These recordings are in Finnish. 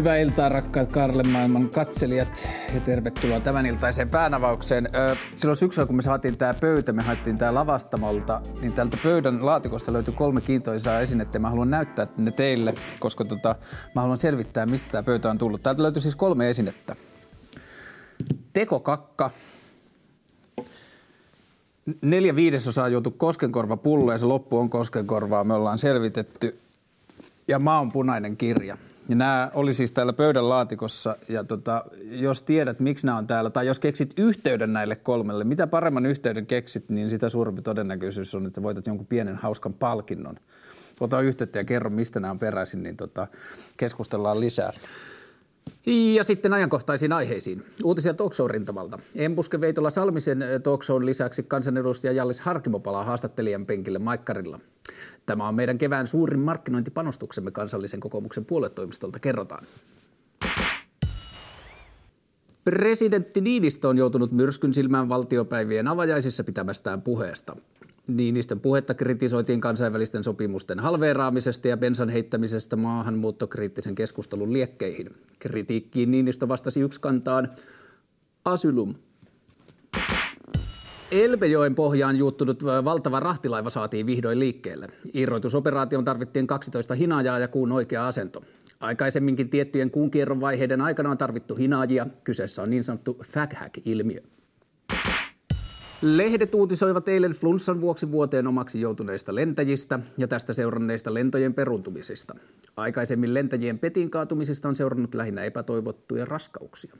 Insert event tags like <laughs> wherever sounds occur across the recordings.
Hyvää iltaa rakkaat Karle maailman katselijat ja tervetuloa tämän iltaiseen päänavaukseen. Silloin syksyllä kun me saatiin tämä pöytä, me haettiin tämä lavastamolta, niin tältä pöydän laatikosta löytyi kolme kiintoisaa esinettä. Mä haluan näyttää ne teille, koska tota, mä haluan selvittää, mistä tämä pöytä on tullut. Täältä löytyi siis kolme esinettä. Tekokakka, neljä viidesosaa joutu koskenkorva pullo ja se loppu on koskenkorvaa. Me ollaan selvitetty. Ja maanpunainen kirja. Ja nämä oli siis täällä pöydän laatikossa ja tota, jos tiedät miksi nämä on täällä tai jos keksit yhteyden näille kolmelle, mitä paremman yhteyden keksit, niin sitä suurempi todennäköisyys on, että voitat jonkun pienen hauskan palkinnon. Ota yhteyttä ja kerro mistä nämä on peräisin, niin tota, keskustellaan lisää. Ja sitten ajankohtaisiin aiheisiin. Uutisia talkshow-rintamalta. Embuske Veitola Salmisen talkshown lisäksi kansanedustaja Jallis Harkimo palaa haastattelijan penkille Maikkarilla. Tämä on meidän kevään suurin markkinointipanostuksemme kansallisen kokoomuksen puoletoimistolta, kerrotaan. Presidentti Niinistö on joutunut myrskyn silmään valtiopäivien avajaisissa pitämästään puheesta. Niinistön puhetta kritisoitiin kansainvälisten sopimusten halveeraamisesta ja bensan heittämisestä maahanmuuttokriittisen keskustelun liekkeihin. Kritiikkiin Niinistö vastasi kantaan asylum. Elbejoen pohjaan juuttunut valtava rahtilaiva saatiin vihdoin liikkeelle. Irroitusoperaation tarvittiin 12 hinaajaa ja kuun oikea asento. Aikaisemminkin tiettyjen kuun kierron vaiheiden aikana on tarvittu hinaajia. Kyseessä on niin sanottu faghack-ilmiö. Lehdet uutisoivat eilen flunssan vuoksi vuoteen omaksi joutuneista lentäjistä ja tästä seuranneista lentojen peruntumisista. Aikaisemmin lentäjien petin kaatumisista on seurannut lähinnä epätoivottuja raskauksia.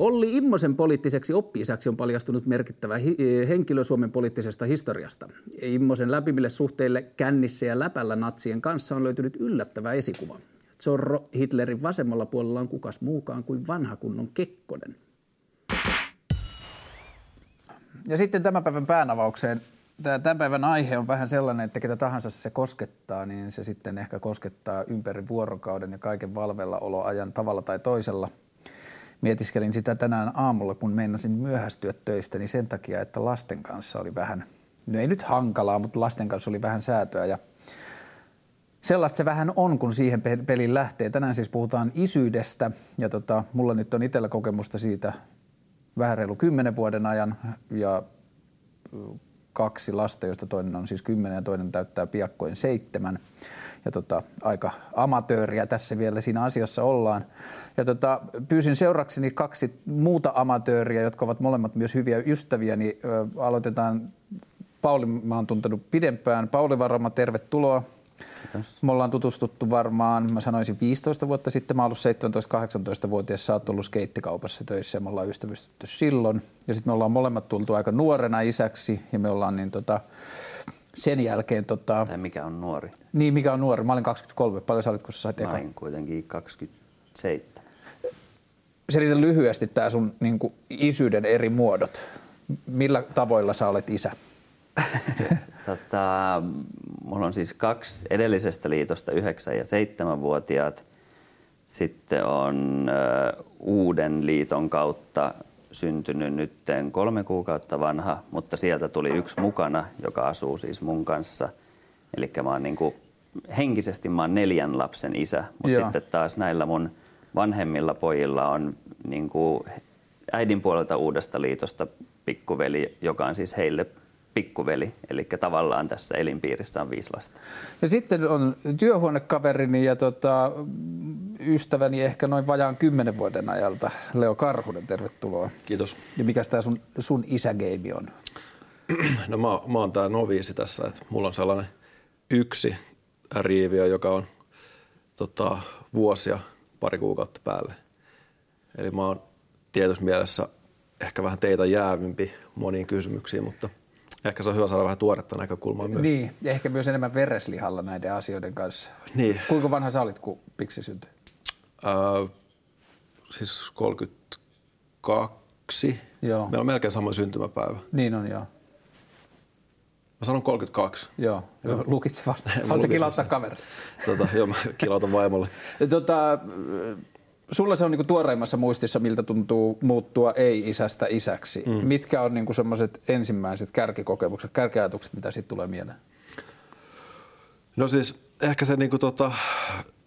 Olli Immosen poliittiseksi oppiisäksi on paljastunut merkittävä henkilö Suomen poliittisesta historiasta. Immosen läpimille suhteille kännissä ja läpällä natsien kanssa on löytynyt yllättävä esikuva. Zorro Hitlerin vasemmalla puolella on kukas muukaan kuin vanha kunnon Kekkonen. Ja sitten tämän päivän päänavaukseen. Tämän päivän aihe on vähän sellainen, että ketä tahansa se koskettaa, niin se sitten ehkä koskettaa ympäri vuorokauden ja kaiken valvellaoloajan tavalla tai toisella – mietiskelin sitä tänään aamulla, kun meinasin myöhästyä töistä, niin sen takia, että lasten kanssa oli vähän, no ei nyt hankalaa, mutta lasten kanssa oli vähän säätöä ja Sellaista se vähän on, kun siihen peliin lähtee. Tänään siis puhutaan isyydestä ja tota, mulla nyt on itsellä kokemusta siitä vähän reilu kymmenen vuoden ajan ja kaksi lasta, joista toinen on siis kymmenen ja toinen täyttää piakkoin seitsemän ja tota, aika amatööriä tässä vielä siinä asiassa ollaan. Ja tota, pyysin seurakseni kaksi muuta amatööriä, jotka ovat molemmat myös hyviä ystäviä, niin ö, aloitetaan Pauli, mä oon tuntenut pidempään. Pauli Varoma, tervetuloa. Kiitos. Me ollaan tutustuttu varmaan, mä sanoisin 15 vuotta sitten, mä oon ollut 17-18-vuotias, sä oot ollut skeittikaupassa töissä ja me ollaan ystävystytty silloin. Ja sitten me ollaan molemmat tultu aika nuorena isäksi ja me ollaan niin tota, sen jälkeen... Tota, tai mikä on nuori? Niin, mikä on nuori. Mä olin 23. Paljon sä olit, kun sä sait? Mä olin kuitenkin 27. Selitä lyhyesti tämä sun niin kuin, isyyden eri muodot. Millä tavoilla sä olet isä? <laughs> tota, mulla on siis kaksi edellisestä liitosta, 9- ja 7-vuotiaat. Sitten on ö, uuden liiton kautta syntynyt nyt kolme kuukautta vanha, mutta sieltä tuli yksi mukana, joka asuu siis mun kanssa. Eli mä oon niin kuin, henkisesti mä oon neljän lapsen isä, mutta Joo. sitten taas näillä mun vanhemmilla pojilla on niin kuin äidin puolelta uudesta liitosta pikkuveli, joka on siis heille pikkuveli, eli tavallaan tässä elinpiirissä on viisi lasta. Ja sitten on työhuonekaverini ja tota, ystäväni ehkä noin vajaan kymmenen vuoden ajalta, Leo Karhunen, tervetuloa. Kiitos. Ja mikä tämä sun, sun isägeimi on? No mä, mä oon tää noviisi tässä, että mulla on sellainen yksi riiviö, joka on tota, vuosia pari kuukautta päälle. Eli mä oon tietyssä mielessä ehkä vähän teitä jäävimpi moniin kysymyksiin, mutta – Ehkä se on hyvä saada vähän tuoretta näkökulmaa myös. Niin, ja ehkä myös enemmän vereslihalla näiden asioiden kanssa. Niin. Kuinka vanha sä olit, kun Piksi syntyi? Öö, siis 32. Joo. Meillä on melkein sama syntymäpäivä. Niin on, joo. Mä sanon 32. Joo, joo. lukit se vasta. <laughs> Haluatko kilauttaa kaveri? Tota, joo, mä kilautan vaimolle. tota, sulla se on niinku tuoreimmassa muistissa, miltä tuntuu muuttua ei-isästä isäksi. Mm. Mitkä on niinku semmoiset ensimmäiset kärkikokemukset, kärkiajatukset, mitä siitä tulee mieleen? No siis ehkä se niinku tota,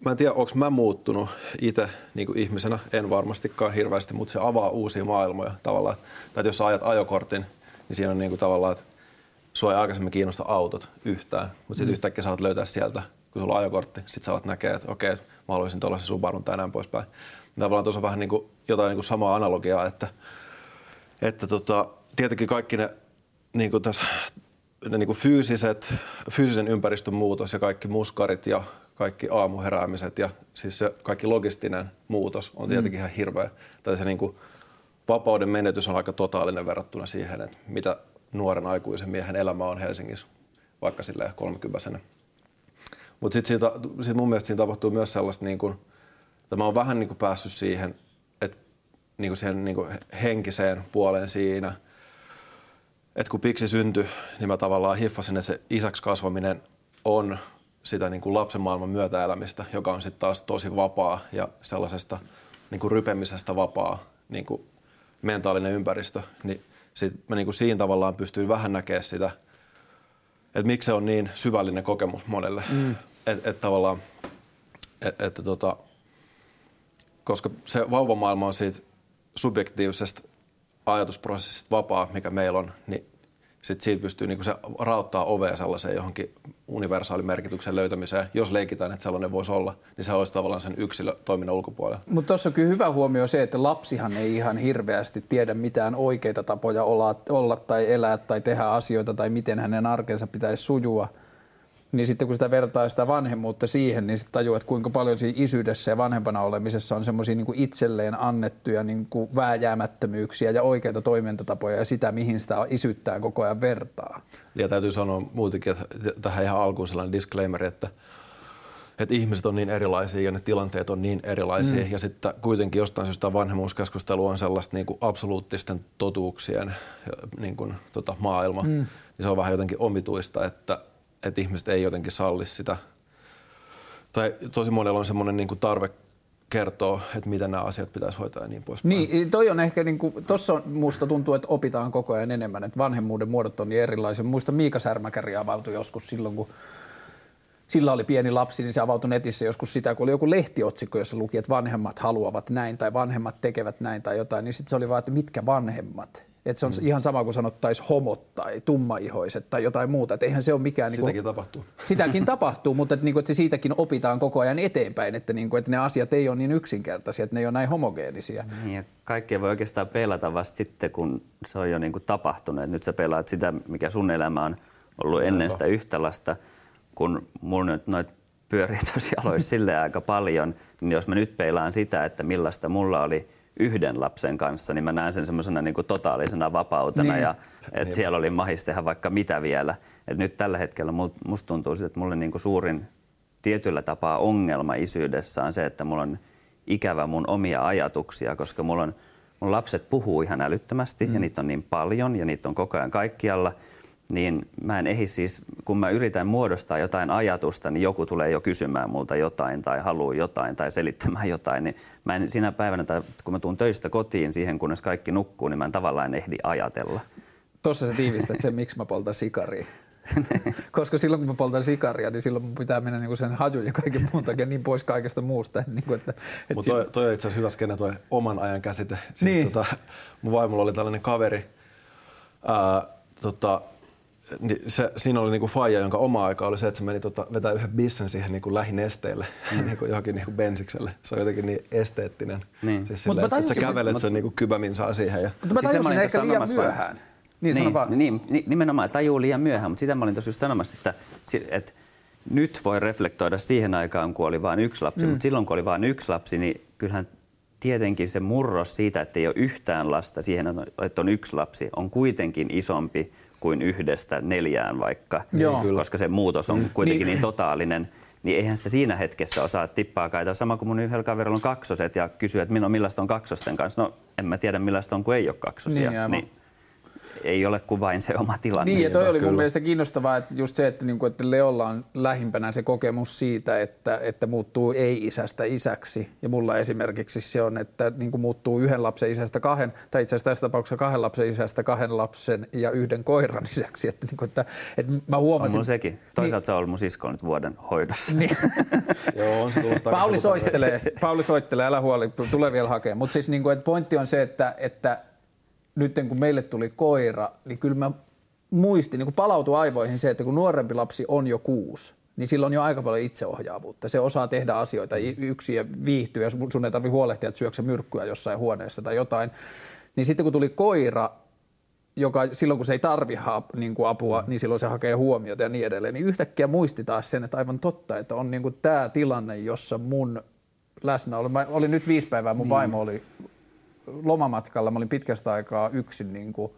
mä en tiedä, onko mä muuttunut itse niinku ihmisenä, en varmastikaan hirveästi, mutta se avaa uusia maailmoja tavallaan. Tai jos sä ajat ajokortin, niin siinä on niinku tavallaan, että sua ei aikaisemmin kiinnosta autot yhtään, mutta sitten mm. yhtäkkiä saat löytää sieltä, kun sulla on ajokortti, sitten sä alat näkee, että okei, mä haluaisin tuollaisen Subarun tai näin poispäin. Tavallaan tuossa on vähän niinku jotain niinku samaa analogiaa, että, että tota, tietenkin kaikki ne, niinku tässä, ne niinku fyysiset, fyysisen ympäristön muutos ja kaikki muskarit ja kaikki aamuheräämiset ja siis se kaikki logistinen muutos on tietenkin mm. ihan hirveä. Tai se niinku, vapauden menetys on aika totaalinen verrattuna siihen, että mitä nuoren aikuisen miehen elämä on Helsingissä, vaikka sille 30 Mutta sitten sit mun mielestä siinä tapahtuu myös sellaista, niin kuin, että mä oon vähän niin kuin päässyt siihen, että niin kuin siihen niin henkiseen puoleen siinä, että kun Piksi syntyi, niin mä tavallaan hiffasin, että se isäksi kasvaminen on sitä niin kuin lapsen maailman myötäelämistä, joka on sitten taas tosi vapaa ja sellaisesta niin kuin rypemisestä vapaa niin kuin mentaalinen ympäristö, niin sitten mä niin kuin siinä tavallaan pystyin vähän näkemään sitä, että miksi se on niin syvällinen kokemus monelle. Mm. Että et tavallaan, että et, tota, koska se vauvamaailma on siitä subjektiivisesta ajatusprosessista vapaa, mikä meillä on, niin sitten siitä pystyy niin se rauttaa ovea sellaiseen johonkin universaalimerkityksen löytämiseen. Jos leikitään, että sellainen voisi olla, niin se olisi tavallaan sen yksilötoiminnan ulkopuolella. Mutta tuossa on kyllä hyvä huomio se, että lapsihan ei ihan hirveästi tiedä mitään oikeita tapoja olla, olla tai elää tai tehdä asioita tai miten hänen arkensa pitäisi sujua – niin sitten kun sitä vertaa sitä vanhemmuutta siihen, niin sitten tajuaa, että kuinka paljon siinä isyydessä ja vanhempana olemisessa on semmoisia niin itselleen annettuja niin kuin vääjäämättömyyksiä ja oikeita toimintatapoja ja sitä, mihin sitä isyyttään koko ajan vertaa. Ja täytyy sanoa muutenkin, että tähän ihan alkuun sellainen disclaimer, että että ihmiset on niin erilaisia ja ne tilanteet on niin erilaisia. Mm. Ja sitten kuitenkin jostain syystä vanhemmuuskeskustelu on sellaista niin kuin absoluuttisten totuuksien niin kuin, tota, maailma. Mm. Niin se on vähän jotenkin omituista, että että ihmiset ei jotenkin salli sitä. Tai tosi monella on semmoinen niin tarve kertoa, että miten nämä asiat pitäisi hoitaa ja niin poispäin. Niin, toi on ehkä, niin kuin, tuossa musta tuntuu, että opitaan koko ajan enemmän, että vanhemmuuden muodot on niin erilaisia. Muista Miika Särmäkäri avautui joskus silloin, kun sillä oli pieni lapsi, niin se avautui netissä joskus sitä, kun oli joku lehtiotsikko, jossa luki, että vanhemmat haluavat näin tai vanhemmat tekevät näin tai jotain, niin sitten se oli vaan, että mitkä vanhemmat. Että se on mm. ihan sama kuin sanottaisiin homot tai tummaihoiset tai jotain muuta. Että eihän se ole mikään... Sitäkin niin kuin, tapahtuu. <laughs> Sitäkin tapahtuu, mutta että, niin kuin, että siitäkin opitaan koko ajan eteenpäin, että, niin kuin, että ne asiat ei ole niin yksinkertaisia, että ne ei ole näin homogeenisia. Niin, ja kaikkea voi oikeastaan pelata vasta sitten, kun se on jo niin kuin tapahtunut. Et nyt sä pelaat sitä, mikä sun elämä on ollut ennen sitä yhtälasta, kun mulla nyt noit pyörii tosiaan silleen aika paljon, niin jos mä nyt peilaan sitä, että millaista mulla oli – yhden lapsen kanssa, niin mä näen sen semmoisena niin kuin totaalisena vapautena niin. ja että niin. siellä oli mahis tehdä vaikka mitä vielä. Et nyt tällä hetkellä musta tuntuu että mulle niin kuin suurin tietyllä tapaa ongelma isyydessä on se, että mulla on ikävä mun omia ajatuksia, koska mulla on, mun lapset puhuu ihan älyttömästi mm. ja niitä on niin paljon ja niitä on koko ajan kaikkialla – niin mä en ehdi siis, kun mä yritän muodostaa jotain ajatusta, niin joku tulee jo kysymään multa jotain tai haluaa jotain tai selittämään jotain, niin mä en sinä päivänä, tai kun mä tuun töistä kotiin siihen, kunnes kaikki nukkuu, niin mä en tavallaan ehdi ajatella. Tuossa sä tiivistät sen, miksi mä poltan sikaria. <laughs> Koska silloin kun mä poltan sikaria, niin silloin mun pitää mennä niinku sen hajun ja kaiken muun takia niin pois kaikesta muusta. Niin että, että Mutta toi, toi on itse asiassa hyvä skene toi oman ajan käsite. Siis niin. tota, mun vaimolla oli tällainen kaveri, ää, tota, niin se, siinä oli niinku faija, jonka oma aika oli se, että se meni tota, vetää yhden bissen siihen niinku lähinesteelle, mm. <laughs> niinku johonkin niinku bensikselle. Se on jotenkin niin esteettinen. Niin. Siis silleen, että, että sä kävelet sen niinku kybämin saa siihen. Ja... Mutta mä siis tajusin ehkä liian myöhään. Niin, niin, vaan. niin, nimenomaan tajuu liian myöhään, mutta sitä mä olin tuossa just sanomassa, että, että nyt voi reflektoida siihen aikaan, kun oli vain yksi lapsi, mm. mutta silloin kun oli vain yksi lapsi, niin kyllähän tietenkin se murros siitä, että ei ole yhtään lasta siihen, että on yksi lapsi, on kuitenkin isompi kuin yhdestä neljään vaikka, Joo. koska se muutos on kuitenkin niin, niin totaalinen niin eihän sitä siinä hetkessä osaa tippaa kaita. Sama kuin mun yhdellä kaverilla on kaksoset ja kysyy, että millaista on kaksosten kanssa. No en mä tiedä millaista on, kun ei ole kaksosia. Niin, niin ei ole kuin vain se oma tilanne. Niin, ja toi oli mun mielestä kiinnostavaa, että just se, että, niinku, että Leolla on lähimpänä se kokemus siitä, että, että muuttuu ei-isästä isäksi. Ja mulla esimerkiksi se on, että niinku muuttuu yhden lapsen isästä kahden, tai itse asiassa tässä tapauksessa kahden lapsen isästä kahden lapsen ja yhden koiran isäksi. Että, niinku, että, että mä huomasin... On sekin. Toisaalta niin, se on ollut mun sisko nyt vuoden hoidossa. Niin. <laughs> Joo, on se Pauli soittelee, Pauli soittelee, älä huoli, tulee vielä hakemaan. Mutta siis niinku, että pointti on se, että, että nyt kun meille tuli koira, niin kyllä mä muistin, niin kun palautui aivoihin se, että kun nuorempi lapsi on jo kuusi, niin sillä on jo aika paljon itseohjaavuutta. Se osaa tehdä asioita yksin ja viihtyä, ja sun ei tarvitse huolehtia, että syöksä myrkkyä jossain huoneessa tai jotain. Niin sitten kun tuli koira, joka silloin kun se ei tarvi niin kuin apua, niin silloin se hakee huomiota ja niin edelleen, niin yhtäkkiä muisti taas sen, että aivan totta, että on niin kuin tämä tilanne, jossa mun läsnäolo, mä olin nyt viisi päivää, mun niin. vaimo oli lomamatkalla, mä olin pitkästä aikaa yksin niin kuin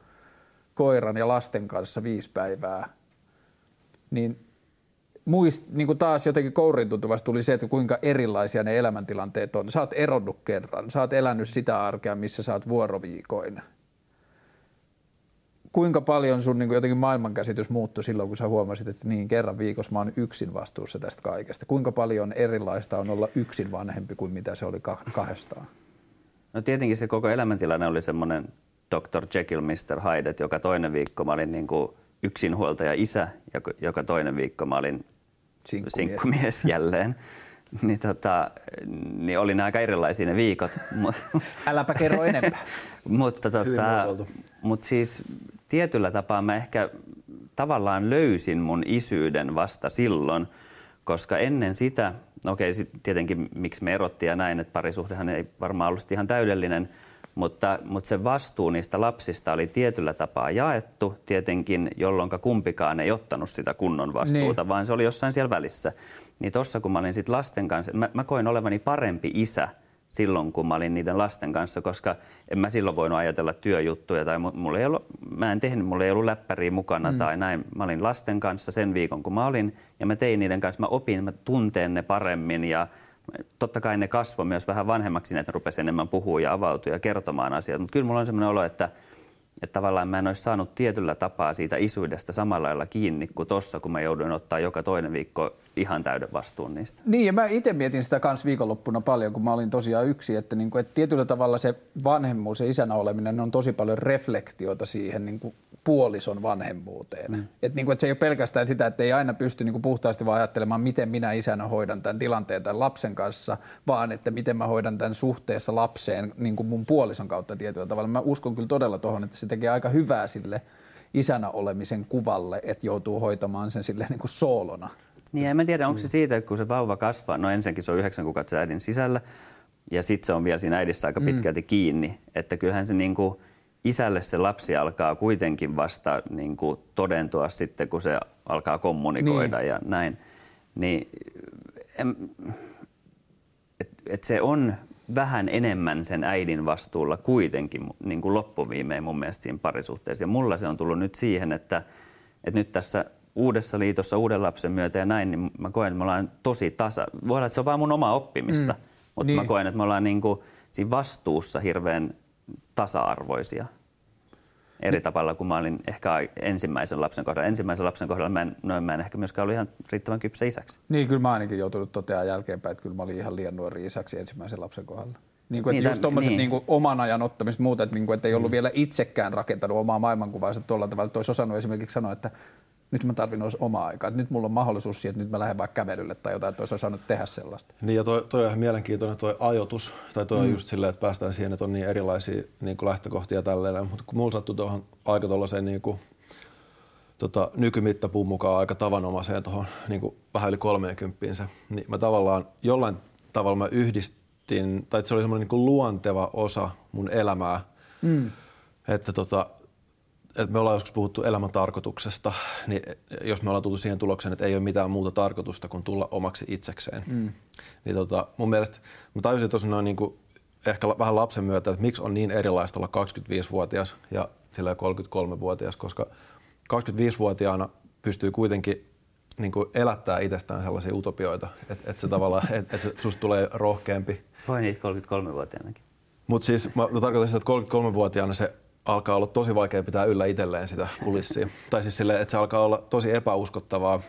koiran ja lasten kanssa viisi päivää, niin muist, niin kuin taas jotenkin kourin tuntuvasti tuli se, että kuinka erilaisia ne elämäntilanteet on. Sä oot eronnut kerran, sä oot elänyt sitä arkea, missä sä oot vuoroviikoina. Kuinka paljon sun niin kuin jotenkin maailmankäsitys muuttui silloin, kun sä huomasit, että niin kerran viikossa mä oon yksin vastuussa tästä kaikesta? Kuinka paljon erilaista on olla yksin vanhempi kuin mitä se oli kahdestaan? No tietenkin se koko elämäntilanne oli semmoinen Dr. Jekyll, Mr. Hyde, että joka toinen viikko mä olin niin kuin yksinhuoltaja isä ja joka toinen viikko mä olin sinkkumies, sinkkumies jälleen. <laughs> niin, tota, niin oli ne aika erilaisia ne viikot. <laughs> Äläpä kerro enempää. <laughs> mutta, tota, mutta siis tietyllä tapaa mä ehkä tavallaan löysin mun isyyden vasta silloin, koska ennen sitä – No okei, sitten tietenkin miksi me erottiin ja näin, että parisuhdehan ei varmaan ollut ihan täydellinen, mutta, mutta se vastuu niistä lapsista oli tietyllä tapaa jaettu tietenkin, jolloin kumpikaan ei ottanut sitä kunnon vastuuta, niin. vaan se oli jossain siellä välissä. Niin tossa kun mä olin sitten lasten kanssa, mä, mä koin olevani parempi isä – silloin, kun mä olin niiden lasten kanssa, koska en mä silloin voinut ajatella työjuttuja tai mulla ei ollut, mä en tehnyt, mulla ei ollut läppäriä mukana mm. tai näin. Mä olin lasten kanssa sen viikon, kun mä olin ja mä tein niiden kanssa, mä opin, mä tunteen ne paremmin ja totta kai ne kasvoi myös vähän vanhemmaksi, niin että ne rupesi enemmän puhua ja avautua ja kertomaan asioita. Mutta kyllä mulla on sellainen olo, että – että tavallaan mä en olisi saanut tietyllä tapaa siitä isuudesta samalla lailla kiinni kuin tossa, kun mä jouduin ottaa joka toinen viikko ihan täyden vastuun niistä. Niin, ja mä itse mietin sitä kans viikonloppuna paljon, kun mä olin tosiaan yksi, että, niin kuin, että tietyllä tavalla se vanhemmuus ja isänä oleminen on tosi paljon reflektiota siihen niin kuin puolison vanhemmuuteen. Mm. Et niin kuin, että se ei ole pelkästään sitä, että ei aina pysty niin kuin puhtaasti vaan ajattelemaan, miten minä isänä hoidan tämän tilanteen tämän lapsen kanssa, vaan että miten mä hoidan tämän suhteessa lapseen niin kuin mun puolison kautta tietyllä tavalla. Mä uskon kyllä todella tuohon, että se tekee aika hyvää sille isänä olemisen kuvalle, että joutuu hoitamaan sen sille niin kuin soolona. Niin, en mä tiedä, onko se siitä, että kun se vauva kasvaa, no ensinnäkin se on yhdeksän kuukautta äidin sisällä, ja sitten se on vielä siinä äidissä aika mm. pitkälti mm. kiinni, että kyllähän se niin kuin – isälle se lapsi alkaa kuitenkin vasta niin kuin todentua sitten, kun se alkaa kommunikoida niin. ja näin. Niin, et, et se on vähän enemmän sen äidin vastuulla kuitenkin niin kuin loppuviimein mun mielestä siinä parisuhteessa. Ja mulla se on tullut nyt siihen, että, että nyt tässä uudessa liitossa uuden lapsen myötä ja näin, niin mä koen, että me ollaan tosi tasa. Voi olla, että se on vain mun oma oppimista, mm. mutta niin. mä koen, että me ollaan niin kuin siinä vastuussa hirveän tasa-arvoisia eri tavalla kuin mä olin ehkä ensimmäisen lapsen kohdalla. Ensimmäisen lapsen kohdalla mä en, no, mä en ehkä myöskään ollut ihan riittävän kypsä isäksi. Niin, kyllä mä ainakin joutunut toteamaan jälkeenpäin, että kyllä mä olin ihan liian nuori isäksi ensimmäisen lapsen kohdalla. Niin kuin, että niin, just tuommoiset niin. niin oman ajan ottamista muuta, että, niin kuin, että ei ollut mm. vielä itsekään rakentanut omaa maailmankuvaansa tuolla tavalla, että olisi osannut esimerkiksi sanoa, että nyt mä tarvin olisi omaa aikaa. Nyt mulla on mahdollisuus siihen, että nyt mä lähden vaikka kävelylle tai jotain, että olisi osannut tehdä sellaista. Niin ja toi, toi on ihan mielenkiintoinen toi ajoitus, tai toi mm. on just silleen, että päästään siihen, että on niin erilaisia niin kuin lähtökohtia tälleen. Mutta kun mulla sattui tuohon aika tuollaiseen niin kuin, tota, nykymittapuun mukaan aika tavanomaiseen tuohon niin kuin vähän yli 30 niin mä tavallaan jollain tavalla mä yhdistin, tai se oli semmoinen niin kuin luonteva osa mun elämää, mm. että tota, että me ollaan joskus puhuttu elämän tarkoituksesta, niin jos me ollaan tultu siihen tulokseen, että ei ole mitään muuta tarkoitusta kuin tulla omaksi itsekseen, mm. niin tota, mun mielestä mä tajusin tosi noin niin kuin ehkä vähän lapsen myötä, että miksi on niin erilaista olla 25-vuotias ja sillä 33-vuotias, koska 25-vuotiaana pystyy kuitenkin niin kuin elättää itsestään sellaisia utopioita, että, että se tavallaan, <laughs> että, että susta tulee rohkeampi. Voi niitä 33-vuotiaanakin. Mutta siis mä, mä tarkoitan sitä, että 33-vuotiaana se alkaa olla tosi vaikea pitää yllä itselleen sitä kulissia. <laughs> tai siis silleen, että se alkaa olla tosi epäuskottavaa,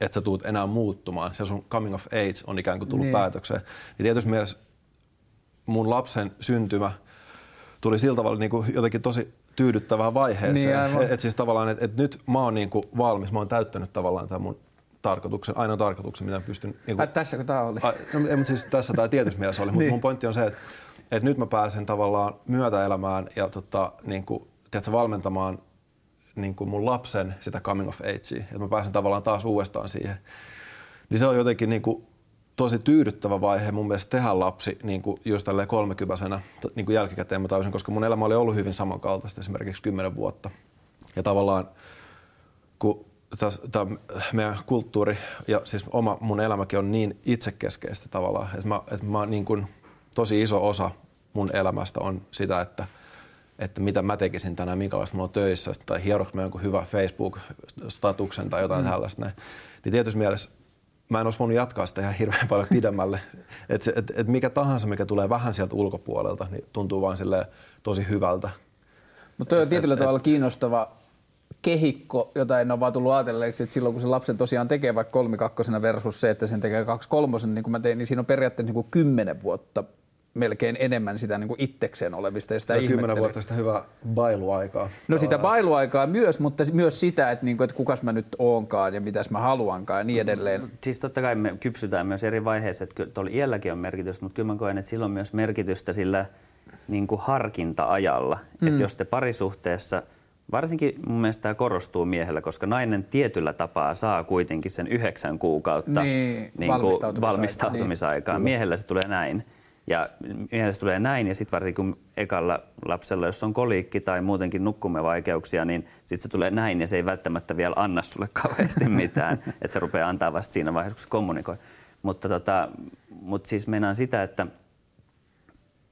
että sä tuut enää muuttumaan. Se sun coming of age on ikään kuin tullut niin. päätökseen. Niin tietysti mielessä mun lapsen syntymä tuli sillä tavalla niin kuin jotenkin tosi tyydyttävään vaiheeseen. Niin, että et siis tavallaan, että et nyt mä oon niin kuin valmis, mä oon täyttänyt tavallaan tämän mun tarkoituksen, ainoa tarkoituksen, mitä pystyn... Niin kuin, tässä kun tämä oli. A, no, ei, mutta siis tässä tämä tietyssä mielessä oli, mutta niin. mun pointti on se, että, että nyt mä pääsen tavallaan myötäelämään ja tota, niin kuin, tiedätkö, valmentamaan niin kuin mun lapsen sitä coming of agea, että mä pääsen tavallaan taas uudestaan siihen. Niin se on jotenkin niin kuin, tosi tyydyttävä vaihe mun mielestä tehdä lapsi niin kuin just tälleen kolmekypäisenä niin kuin jälkikäteen mä tajusin, koska mun elämä oli ollut hyvin samankaltaista esimerkiksi kymmenen vuotta. Ja tavallaan kun tämä meidän kulttuuri ja siis oma mun elämäkin on niin itsekeskeistä tavallaan, että mä, että mä niin kuin, tosi iso osa mun elämästä on sitä, että, että mitä mä tekisin tänään, minkälaista mulla on töissä, tai hieroks mä jonkun hyvä Facebook-statuksen tai jotain mm. tällaista. Näin. Niin tietysti mielessä mä en olisi voinut jatkaa sitä ihan hirveän paljon pidemmälle. <laughs> että et, et mikä tahansa, mikä tulee vähän sieltä ulkopuolelta, niin tuntuu vain tosi hyvältä. Mutta on tietyllä et, tavalla et, kiinnostava kehikko, jota en ole vaan tullut ajatelleeksi, että silloin kun se lapsen tosiaan tekee vaikka kolmikakkosena versus se, että sen tekee kaksi kolmosena, niin kuin mä tein, niin siinä on periaatteessa niin kuin kymmenen vuotta melkein enemmän sitä niin kuin itsekseen olevista ja sitä ja kymmenen vuotta sitä hyvää bailuaikaa. No sitä bailuaikaa myös, mutta myös sitä, että, niin kuin, että kukas mä nyt oonkaan ja mitäs mä haluankaan ja niin edelleen. Siis totta kai me kypsytään myös eri vaiheissa, että tuolla iälläkin on merkitystä, mutta kyllä mä koen, että sillä on myös merkitystä sillä niin kuin harkinta-ajalla. Mm. Että jos te parisuhteessa – Varsinkin mun mielestä tämä korostuu miehellä, koska nainen tietyllä tapaa saa kuitenkin sen yhdeksän kuukautta niin, niin valmistautumisaikaa. valmistautumisaikaa. Niin. Miehellä se tulee näin. Ja miehellä se tulee näin, ja sitten varsinkin kun ekalla lapsella, jos on koliikki tai muutenkin nukkumevaikeuksia, niin sitten se tulee näin, ja se ei välttämättä vielä anna sulle <laughs> kauheasti mitään. että se rupeaa antaa vasta siinä vaiheessa, kun se kommunikoi. Mutta, tota, mutta siis meinaan sitä, että –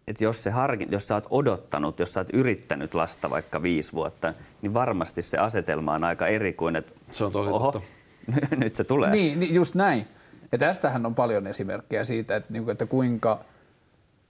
että jos, se harkin, jos sä oot odottanut, jos sä oot yrittänyt lasta vaikka viisi vuotta, niin varmasti se asetelma on aika eri kuin, että se on tosi oho, totta. <laughs> nyt se tulee. Niin, niin, just näin. Ja tästähän on paljon esimerkkejä siitä, että, niin kuin, että kuinka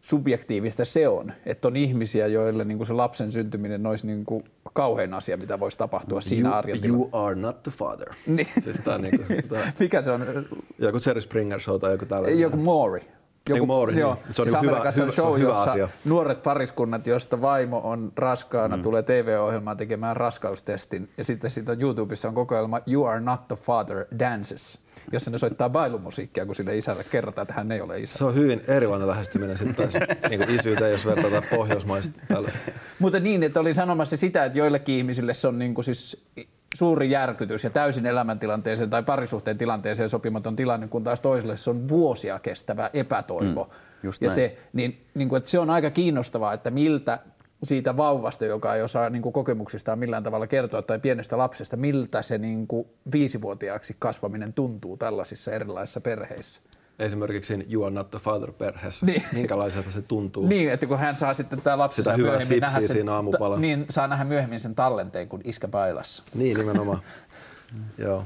subjektiivista se on. Että on ihmisiä, joille niin kuin se lapsen syntyminen olisi niin kuin kauhein asia, mitä voisi tapahtua siinä you, arjen You are not the father. Niin. Siis tää, niin kuin, tää, <laughs> Mikä se on? Joku Jerry Springer show tai joku tällainen. Joku Maury. Joku, Mauri, joo, niin. se on siis hyvä, hyvä, show, hyvä jossa asia. nuoret pariskunnat, josta vaimo on raskaana, mm. tulee TV-ohjelmaan tekemään raskaustestin. Ja sitten siitä on YouTubessa on kokoelma You are not the father dances, jossa ne soittaa bailumusiikkia, kun sille isälle kerrotaan, että hän ei ole isä. Se on hyvin erilainen lähestyminen sitten taas <laughs> niin isyyteen, jos verrataan pohjoismaista tällaista. Mutta niin, että olin sanomassa sitä, että joillekin ihmisille se on niin kuin siis suuri järkytys ja täysin elämäntilanteeseen tai parisuhteen tilanteeseen sopimaton tilanne, kun taas toiselle se on vuosia kestävä epätoivo. Mm, ja se, niin, niin kuin, että se on aika kiinnostavaa, että miltä siitä vauvasta, joka ei osaa niin kuin kokemuksistaan millään tavalla kertoa, tai pienestä lapsesta, miltä se niin kuin viisivuotiaaksi kasvaminen tuntuu tällaisissa erilaisissa perheissä esimerkiksi You are not the father perheessä, niin. minkälaiselta se tuntuu. Niin, että kun hän saa sitten tämä lapsi Sitä hyvää nähdä sen, siinä aamupala. niin saa nähdä myöhemmin sen tallenteen kuin iskä bailassa. Niin, nimenomaan. <laughs> Joo.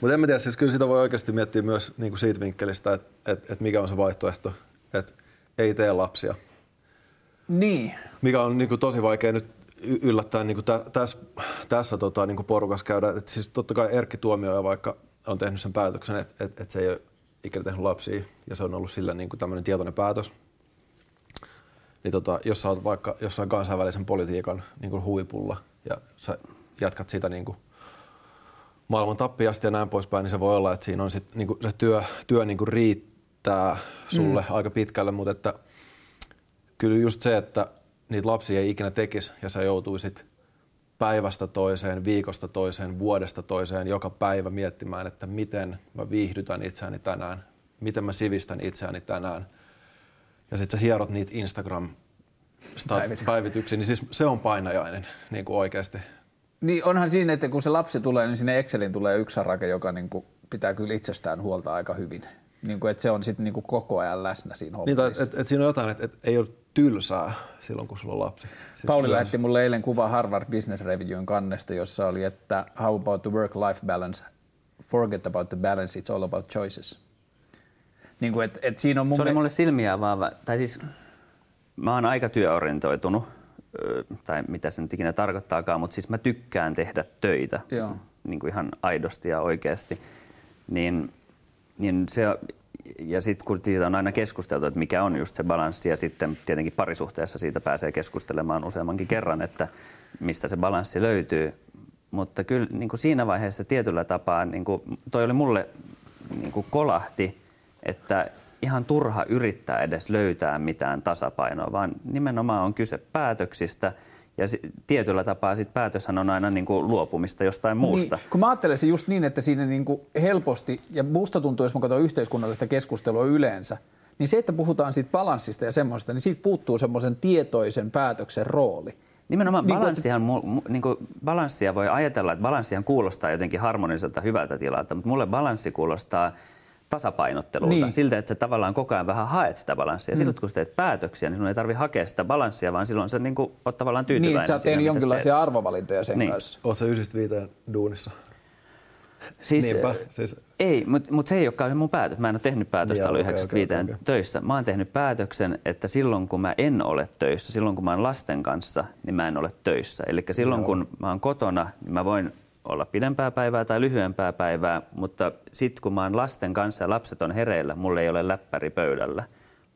Mutta en mä tiedä, siis kyllä sitä voi oikeasti miettiä myös niin kuin siitä vinkkelistä, että et, et mikä on se vaihtoehto, että ei tee lapsia. Niin. Mikä on niin kuin tosi vaikea nyt yllättäen niin kuin tä, täs, tässä tota, niin kuin porukassa käydä. Et siis totta kai Erkki Tuomioja vaikka on tehnyt sen päätöksen, että et, et se ei ole ikinä tehnyt lapsia ja se on ollut sillä niin kuin tämmöinen tietoinen päätös. Niin tota, jos sä oot vaikka jossain kansainvälisen politiikan niin kuin huipulla ja sä jatkat sitä niin kuin maailman tappiasti ja näin poispäin, niin se voi olla, että siinä on sit, niin kuin, se työ, työ niin kuin riittää sulle mm. aika pitkälle, mutta että kyllä just se, että niitä lapsia ei ikinä tekisi ja sä joutuisit päivästä toiseen, viikosta toiseen, vuodesta toiseen, joka päivä miettimään, että miten mä viihdytän itseäni tänään, miten mä sivistän itseäni tänään. Ja sitten sä hierot niitä Instagram päivityksiä, niin siis se on painajainen niin kuin oikeasti. Niin onhan siinä, että kun se lapsi tulee, niin sinne Excelin tulee yksi sarake, joka niin kuin pitää kyllä itsestään huolta aika hyvin. Niin kuin, että se on sitten niin kuin koko ajan läsnä siinä hommassa. Niin, että et, et siinä on jotain, että et ei ole tylsää silloin, kun sulla on lapsi. Siis Pauli yleensä. lähetti mulle eilen kuva Harvard Business Reviewn kannesta, jossa oli, että how about the work-life balance? Forget about the balance, it's all about choices. Niin kuin, et, et siinä on mun Se oli mulle silmiä vaan, tai siis mä oon aika työorientoitunut tai mitä se nyt ikinä tarkoittaakaan, mutta siis mä tykkään tehdä töitä Joo. Niin kuin ihan aidosti ja oikeasti. Niin, niin se, ja sitten kun siitä on aina keskusteltu, että mikä on just se balanssi ja sitten tietenkin parisuhteessa siitä pääsee keskustelemaan useammankin kerran, että mistä se balanssi löytyy. Mutta kyllä niin kuin siinä vaiheessa tietyllä tapaa, niin kuin, toi oli mulle niin kuin kolahti, että ihan turha yrittää edes löytää mitään tasapainoa, vaan nimenomaan on kyse päätöksistä – ja tietyllä tapaa sit päätöshän on aina niin kuin luopumista jostain muusta. Niin, kun mä ajattelen se just niin, että siinä niin kuin helposti, ja musta tuntuu, jos mä katson yhteiskunnallista keskustelua yleensä, niin se, että puhutaan siitä balanssista ja semmoista, niin siitä puuttuu semmoisen tietoisen päätöksen rooli. Nimenomaan niin balanssihan, kuin, niin kuin, balanssia voi ajatella, että balanssihan kuulostaa jotenkin harmoniselta hyvältä tilalta, mutta mulle balanssi kuulostaa – tasapainottelulta. Niin. Siltä, että sä tavallaan koko ajan vähän haet sitä balanssia. Mm. Silloin kun sä teet päätöksiä, niin sun ei tarvitse hakea sitä balanssia, vaan silloin sä niin kuin, oot tavallaan tyytyväinen. Niin, että sä oot tehnyt jonkinlaisia arvovalintoja sen niin. kanssa. Oot sä ysistä viiteen duunissa? Siis, Niinpä, siis... Ei, mutta mut se ei olekaan se mun päätös. Mä en ole tehnyt päätöstä ollut okay, okay, okay. töissä. Mä oon tehnyt päätöksen, että silloin kun mä en ole töissä, silloin kun mä oon lasten kanssa, niin mä en ole töissä. Eli silloin Joo. kun mä oon kotona, niin mä voin olla pidempää päivää tai lyhyempää päivää, mutta sitten kun mä oon lasten kanssa ja lapset on hereillä, mulla ei ole läppäri pöydällä,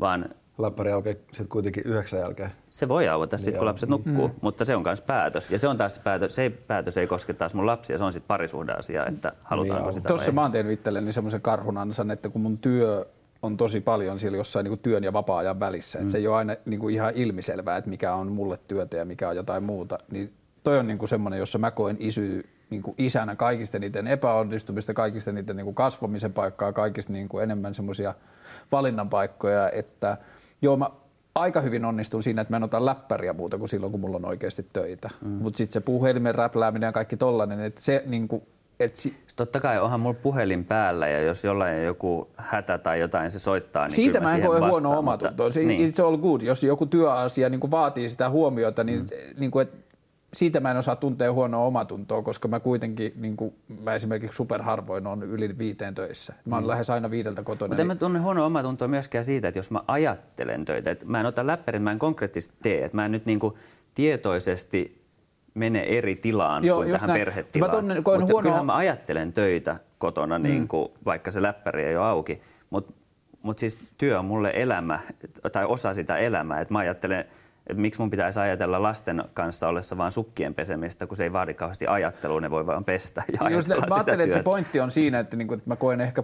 vaan... Läppäri aukeaa sitten kuitenkin yhdeksän jälkeen. Se voi aueta niin sitten, kun lapset nukkuu, mm. mutta se on myös päätös. Ja se on taas päätös, se ei, päätös ei koske taas mun lapsia, se on sitten parisuhdeasia, että halutaanko niin sitä Tuossa mä oon tehnyt itselleni semmoisen karhunansan, että kun mun työ on tosi paljon siellä jossain niin kuin työn ja vapaa-ajan välissä. Mm. Että se ei ole aina niin kuin ihan ilmiselvää, että mikä on mulle työtä ja mikä on jotain muuta. Niin toi on niin kuin semmoinen, jossa mä koen isy niin kuin isänä kaikista niiden epäonnistumista, kaikista niiden niin kuin kasvamisen paikkaa, kaikista niin kuin enemmän semmoisia valinnan paikkoja, että joo mä aika hyvin onnistun siinä, että mä en ota läppäriä muuta kuin silloin, kun mulla on oikeasti töitä. Mm. Mutta sitten se puhelimen räplääminen ja kaikki tollainen, että se niin kuin, et si- Totta kai onhan mulla puhelin päällä ja jos jollain joku hätä tai jotain se soittaa, niin Siitä mä en koe huono omatuntoa. Niin. It's all good. Jos joku työasia niin kuin vaatii sitä huomiota, niin, mm. niin kuin, että siitä mä en osaa tuntea huonoa omatuntoa, koska mä kuitenkin, niin kuin, mä esimerkiksi superharvoin on yli viiteen töissä. Mä oon mm. lähes aina viideltä kotona. Mutta niin... mä tunne huonoa omatuntoa myöskään siitä, että jos mä ajattelen töitä, että mä en ota läppärin, mä en konkreettisesti tee, että mä en nyt niin kuin tietoisesti mene eri tilaan Joo, kuin tähän näin. perhetilaan. Mä tunne, Mutta huono... kyllähän mä ajattelen töitä kotona, mm. niin kuin, vaikka se läppäri ei ole auki. Mutta mut siis työ on mulle elämä, tai osa sitä elämää. Että mä ajattelen, miksi mun pitäisi ajatella lasten kanssa ollessa vain sukkien pesemistä, kun se ei vaadi kauheasti ajattelua, ne voi vaan pestä ja Just, Mä ajattelen, että se pointti on siinä, että, niinku, että mä koen ehkä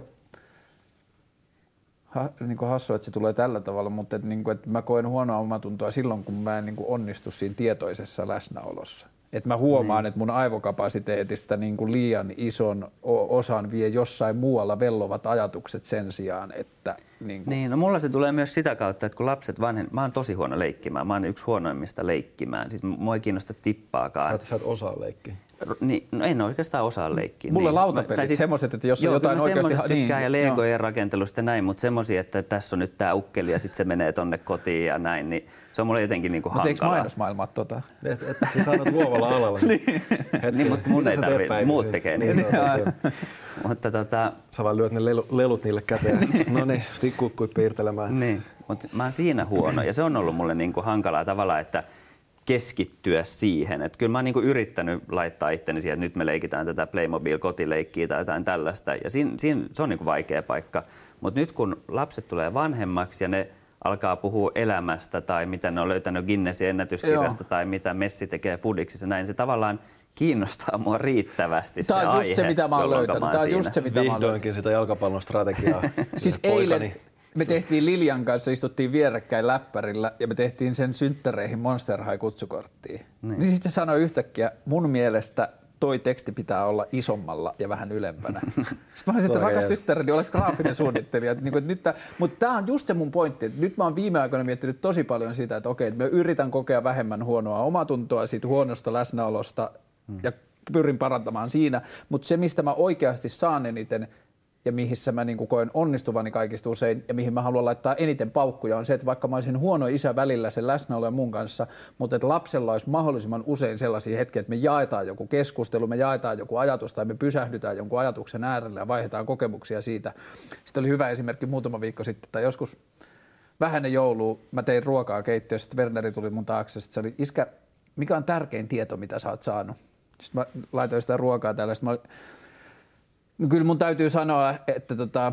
ha, niin kuin hassu, että se tulee tällä tavalla, mutta että, niin kuin, että mä koen huonoa omatuntoa silloin, kun mä en niin kuin onnistu siinä tietoisessa läsnäolossa. Että mä huomaan, niin. että mun aivokapasiteetista niin kuin liian ison osan vie jossain muualla vellovat ajatukset sen sijaan, että... Niin, kuin... niin no mulla se tulee myös sitä kautta, että kun lapset vanhen... Mä oon tosi huono leikkimään. Mä oon yksi huonoimmista leikkimään. Siis mua ei kiinnosta tippaakaan. Sä et, sä et osaa leikkiä. Niin, no en oikeastaan osaa leikkiä. Mulle niin. lautapelit, siis, semmoiset, että jos joo, on jotain oikeasti... Joo, niin, ja legojen rakentelusta ja näin, mutta semmoisia, että tässä on nyt tämä ukkeli ja sitten se menee tonne kotiin ja näin, niin se on mulle jotenkin niin kuin hankalaa. Mutta eikö mainosmaailmat tota? Et, et, et sä sanot luovalla alalla. <laughs> niin, niin mutta mun ei tarvitse, muut tekee niin. <laughs> mutta tota... Sä vaan lyöt ne lelu, lelut niille käteen. no niin, tikkukkuit piirtelemään. Niin, mutta mä oon siinä huono ja se on ollut mulle niin kuin hankalaa tavalla, että keskittyä siihen. Että kyllä mä oon niin yrittänyt laittaa itteni siihen, että nyt me leikitään tätä Playmobil-kotileikkiä tai jotain tällaista. Ja siinä, siinä, se on niin vaikea paikka. Mutta nyt kun lapset tulee vanhemmaksi ja ne alkaa puhua elämästä tai mitä ne on löytänyt Guinnessin ennätyskirjasta Joo. tai mitä Messi tekee Fudiksissa, näin se tavallaan kiinnostaa mua riittävästi Tämä on se just aihe, se, mitä mä oon löytänyt. Tämä on just se, mitä Vihdoinkin sitä jalkapallon strategiaa. <laughs> siis eilen me tehtiin Lilian kanssa, istuttiin vierekkäin läppärillä ja me tehtiin sen synttäreihin Monster High kutsukorttiin. Niin, niin sitten sanoi yhtäkkiä, mun mielestä toi teksti pitää olla isommalla ja vähän ylempänä. <laughs> Sitten mä olisin, että rakas tyttäreni, olet graafinen suunnittelija. Että, niin että nyt mutta tämä on just se mun pointti, että nyt mä oon viime aikoina miettinyt tosi paljon sitä, että okei, että mä yritän kokea vähemmän huonoa omatuntoa siitä huonosta läsnäolosta hmm. ja pyrin parantamaan siinä, mutta se, mistä mä oikeasti saan eniten, ja missä mä niin koen onnistuvani kaikista usein ja mihin mä haluan laittaa eniten paukkuja on se, että vaikka mä olisin huono isä välillä sen läsnäolo mun kanssa, mutta että lapsella olisi mahdollisimman usein sellaisia hetkiä, että me jaetaan joku keskustelu, me jaetaan joku ajatus tai me pysähdytään jonkun ajatuksen äärelle ja vaihdetaan kokemuksia siitä. Sitten oli hyvä esimerkki muutama viikko sitten tai joskus vähäinen joulu, mä tein ruokaa keittiössä, sitten Werneri tuli mun taakse, sitten se oli, iskä, mikä on tärkein tieto, mitä sä oot saanut? Sitten mä laitoin sitä ruokaa täällä. Mä, no kyllä mun täytyy sanoa, että tota,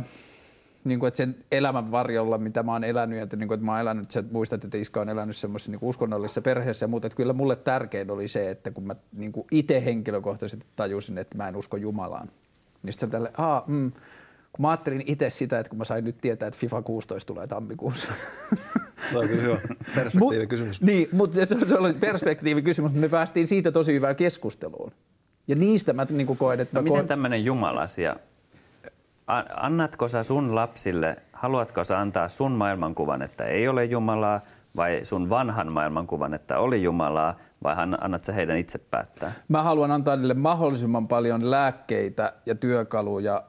niin kuin, että sen elämän varjolla, mitä mä oon elänyt, ja että, niin kuin, että mä oon elänyt, sä muistat, että Iska on elänyt semmoisessa niin uskonnollisessa perheessä ja muuta, että kyllä mulle tärkein oli se, että kun mä niin itse henkilökohtaisesti tajusin, että mä en usko Jumalaan, niin sitten tälle, aa, mm, kun mä ajattelin itse sitä, että kun mä sain nyt tietää, että FIFA 16 tulee tammikuussa. Tämä on kyllä hyvä perspektiivikysymys. niin, mutta se, se oli perspektiivikysymys, mutta me päästiin siitä tosi hyvään keskusteluun. Ja niistä mä niin koen, että... No miten koen... tämmöinen jumalasia? Annatko sä sun lapsille, haluatko sä antaa sun maailmankuvan, että ei ole Jumalaa, vai sun vanhan maailmankuvan, että oli Jumalaa, vai annat sä heidän itse päättää? Mä haluan antaa niille mahdollisimman paljon lääkkeitä ja työkaluja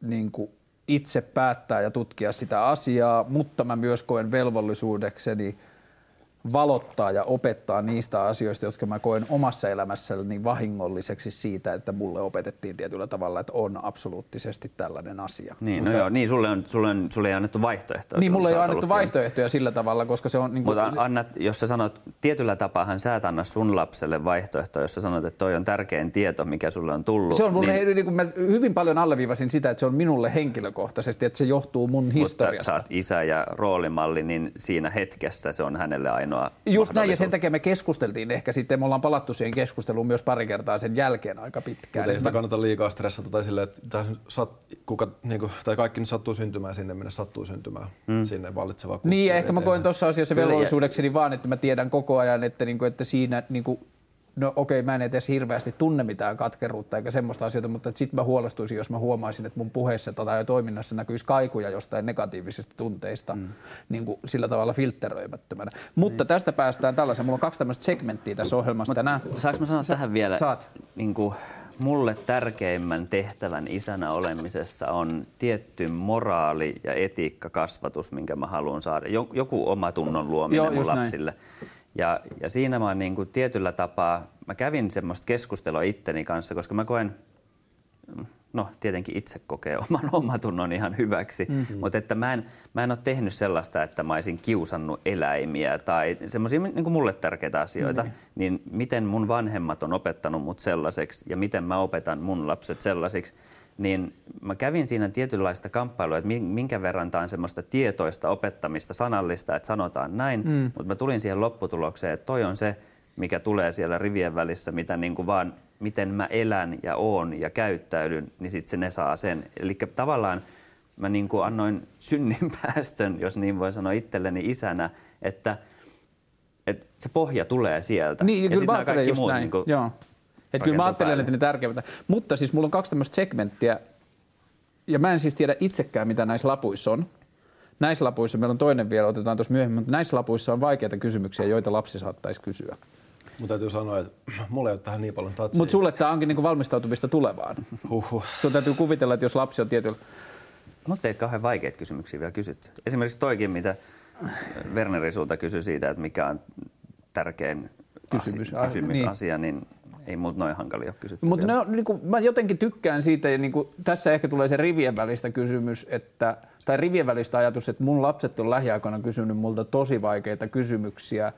niin kuin itse päättää ja tutkia sitä asiaa, mutta mä myös koen velvollisuudekseni – valottaa ja opettaa niistä asioista, jotka mä koen omassa elämässäni vahingolliseksi siitä, että mulle opetettiin tietyllä tavalla, että on absoluuttisesti tällainen asia. Niin, no Mutta, no joo, niin sulle, on, sulle, on, sulle ei annettu vaihtoehtoja. Niin, mulle ei ole annettu vaihtoehtoja sillä tavalla, koska se on... Niin kuin, Mutta annat, jos sä sanot, tietyllä tapaahan sä et anna sun lapselle vaihtoehtoja, jos sä sanot, että toi on tärkein tieto, mikä sulle on tullut. Se on mulle, niin, niin kuin mä hyvin paljon alleviivasin sitä, että se on minulle henkilökohtaisesti, että se johtuu mun historiasta. Mutta sä oot isä ja roolimalli, niin siinä hetkessä se on hänelle ainoa ainoa Just näin, ja sen takia me keskusteltiin ehkä sitten, me ollaan palattu siihen keskusteluun myös pari kertaa sen jälkeen aika pitkään. Mutta ei sitä kannata liikaa stressata tai silleen, että sat, kuka, niin kuin, tai kaikki nyt sattuu syntymään sinne, minne sattuu syntymään, mm. sinne vallitseva Niin, ja ehkä mä koen tuossa asiassa velvollisuudekseni vaan, että mä tiedän koko ajan, että, niin kuin, että siinä niin kuin, no okei, okay, mä en edes hirveästi tunne mitään katkeruutta eikä semmoista asioita, mutta sitten mä huolestuisin, jos mä huomaisin, että mun puheessa tai toiminnassa näkyisi kaikuja jostain negatiivisista tunteista mm. niin kuin sillä tavalla filtteröimättömänä. Mutta mm. tästä päästään tällaisen, mulla on kaksi tämmöistä segmenttiä tässä ohjelmassa tänään. Saanko mä sanoa Sä, tähän vielä? Saat. Niin kuin, mulle tärkeimmän tehtävän isänä olemisessa on tietty moraali ja etiikka-kasvatus, minkä mä haluan saada. Joku oma tunnon luominen Joo, mun lapsille. Näin. Ja, ja siinä mä niin kuin tietyllä tapaa, mä kävin semmoista keskustelua itteni kanssa, koska mä koen, no tietenkin itse kokee <laughs> oman omatunnon ihan hyväksi, mm-hmm. mutta että mä en, mä en ole tehnyt sellaista, että mä olisin kiusannut eläimiä tai semmoisia niin kuin mulle tärkeitä asioita, mm-hmm. niin miten mun vanhemmat on opettanut mut sellaiseksi ja miten mä opetan mun lapset sellaisiksi, niin mä kävin siinä tietynlaista kamppailua, että minkä verran tämä on semmoista tietoista opettamista, sanallista, että sanotaan näin, mm. mutta mä tulin siihen lopputulokseen, että toi on se, mikä tulee siellä rivien välissä, mitä niin kuin vaan, miten mä elän ja oon ja käyttäydyn, niin sitten se ne saa sen. Eli tavallaan mä niin kuin annoin synninpäästön, <laughs> jos niin voi sanoa itselleni isänä, että, että se pohja tulee sieltä. Niin, ja kyllä sitten kaikki muut näin. Niin kuin, Joo että kyllä mä ajattelen, että ne tärkeimmät. Mutta siis mulla on kaksi tämmöistä segmenttiä, ja mä en siis tiedä itsekään, mitä näissä lapuissa on. Näissä lapuissa, meillä on toinen vielä, otetaan tuossa myöhemmin, mutta näissä lapuissa on vaikeita kysymyksiä, joita lapsi saattaisi kysyä. Mun täytyy sanoa, että <clears throat> mulla ei ole tähän niin paljon tatsia. Mutta sulle tämä onkin niinku valmistautumista tulevaan. Huhhuh. Sun täytyy kuvitella, että jos lapsi on tietyllä... Mutta ei kauhean vaikeita kysymyksiä vielä kysytty. Esimerkiksi toikin, mitä Werneri sulta kysyi siitä, että mikä on tärkein kysymys, kysymys niin. asia, niin ei muut noin hankalia ole kysytty. Mutta niin mä jotenkin tykkään siitä, ja niin kuin, tässä ehkä tulee se rivien välistä kysymys, että, tai rivien välistä ajatus, että mun lapset on lähiaikoina kysynyt multa tosi vaikeita kysymyksiä,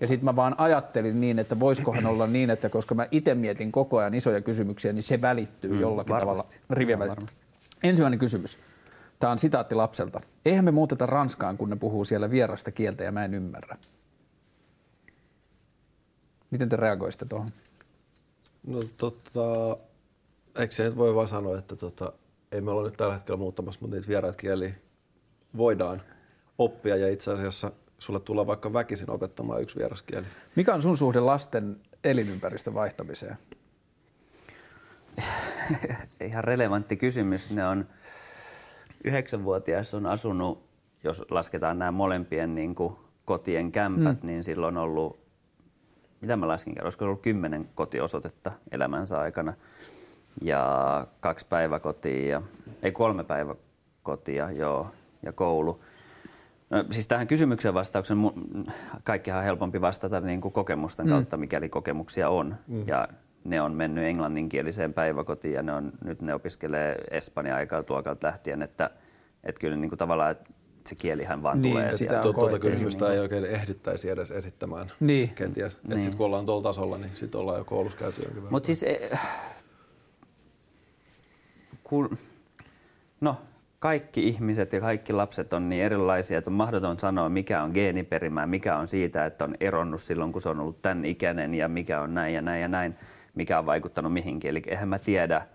ja sitten mä vaan ajattelin niin, että voisikohan olla niin, että koska mä itse mietin koko ajan isoja kysymyksiä, niin se välittyy mm, jollakin varmasti. tavalla rivien välistä. Ensimmäinen kysymys. Tämä on sitaatti lapselta. Eihän me muuteta Ranskaan, kun ne puhuu siellä vierasta kieltä ja mä en ymmärrä. Miten te reagoisitte tuohon? No tota, eikö se nyt voi vaan sanoa, että tota, ei me olla nyt tällä hetkellä muuttamassa, mutta niitä vieraat kieliä voidaan oppia ja itse asiassa sulle tulee vaikka väkisin opettamaan yksi vieraskieli. Mikä on sun suhde lasten elinympäristön vaihtamiseen? <laughs> Ihan relevantti kysymys. Ne on yhdeksänvuotias on asunut, jos lasketaan nämä molempien niin kuin kotien kämpät, mm. niin silloin on ollut mitä mä laskin, olisiko ollut kymmenen kotiosoitetta elämänsä aikana ja kaksi päiväkotia, ja, ei kolme päiväkotia, joo, ja koulu. No, siis tähän kysymykseen vastauksen kaikkihan on helpompi vastata niin kuin kokemusten mm. kautta, mikäli kokemuksia on. Mm. Ja ne on mennyt englanninkieliseen päiväkotiin ja ne on, nyt ne opiskelee Espanjan aikaa tuokalta lähtien, että, että kyllä niin kuin tavallaan että se kielihän vaan Niin, tulee sitä sieltä. on Tuota kysymystä ei oikein ehdittäisi edes esittämään Niin. kenties. Että Niin. sitten kun ollaan tuolla tasolla, niin sitten ollaan jo koulussa käyty jonkin verran. Mutta siis, eh, kun, no, kaikki ihmiset ja kaikki lapset on niin erilaisia, että on mahdoton sanoa, mikä on geeniperimää, mikä on siitä, että on eronnut silloin, kun se on ollut tämän ikäinen ja mikä on näin ja näin ja näin, mikä on vaikuttanut mihinkin. Eli eihän mä tiedä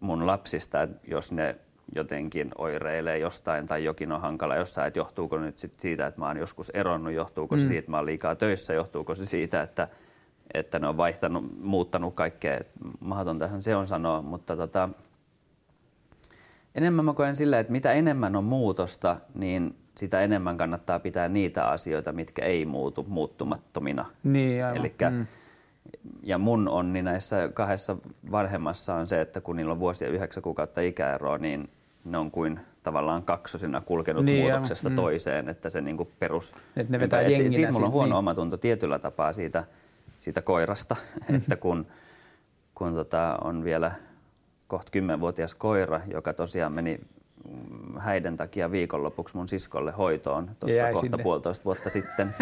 mun lapsista, että jos ne jotenkin oireilee jostain tai jokin on hankala jossain, että johtuuko nyt sit siitä, että mä oon joskus eronnut, johtuuko se siitä, että mä oon liikaa töissä, johtuuko se siitä, että, että ne on vaihtanut, muuttanut kaikkea. Mahdotontahan se on sanoa, mutta tota, enemmän mä koen sillä, että mitä enemmän on muutosta, niin sitä enemmän kannattaa pitää niitä asioita, mitkä ei muutu muuttumattomina. Niin, aivan. Elikkä, Mm. Ja mun onni näissä kahdessa vanhemmassa on se, että kun niillä on vuosia yhdeksän kuukautta ikäeroa, niin ne on kuin tavallaan kaksosina kulkenut Niin, muutoksesta Mm. toiseen, että se niinku perus... Et ne vetää jenginä Siitä mulla on huono niin. omatunto tietyllä tapaa siitä, siitä koirasta, että kun, kun tota on vielä kohta kymmenvuotias koira, joka tosiaan meni mm, häiden takia viikonlopuksi mun siskolle hoitoon tuossa kohta sinne. puolitoista vuotta sitten,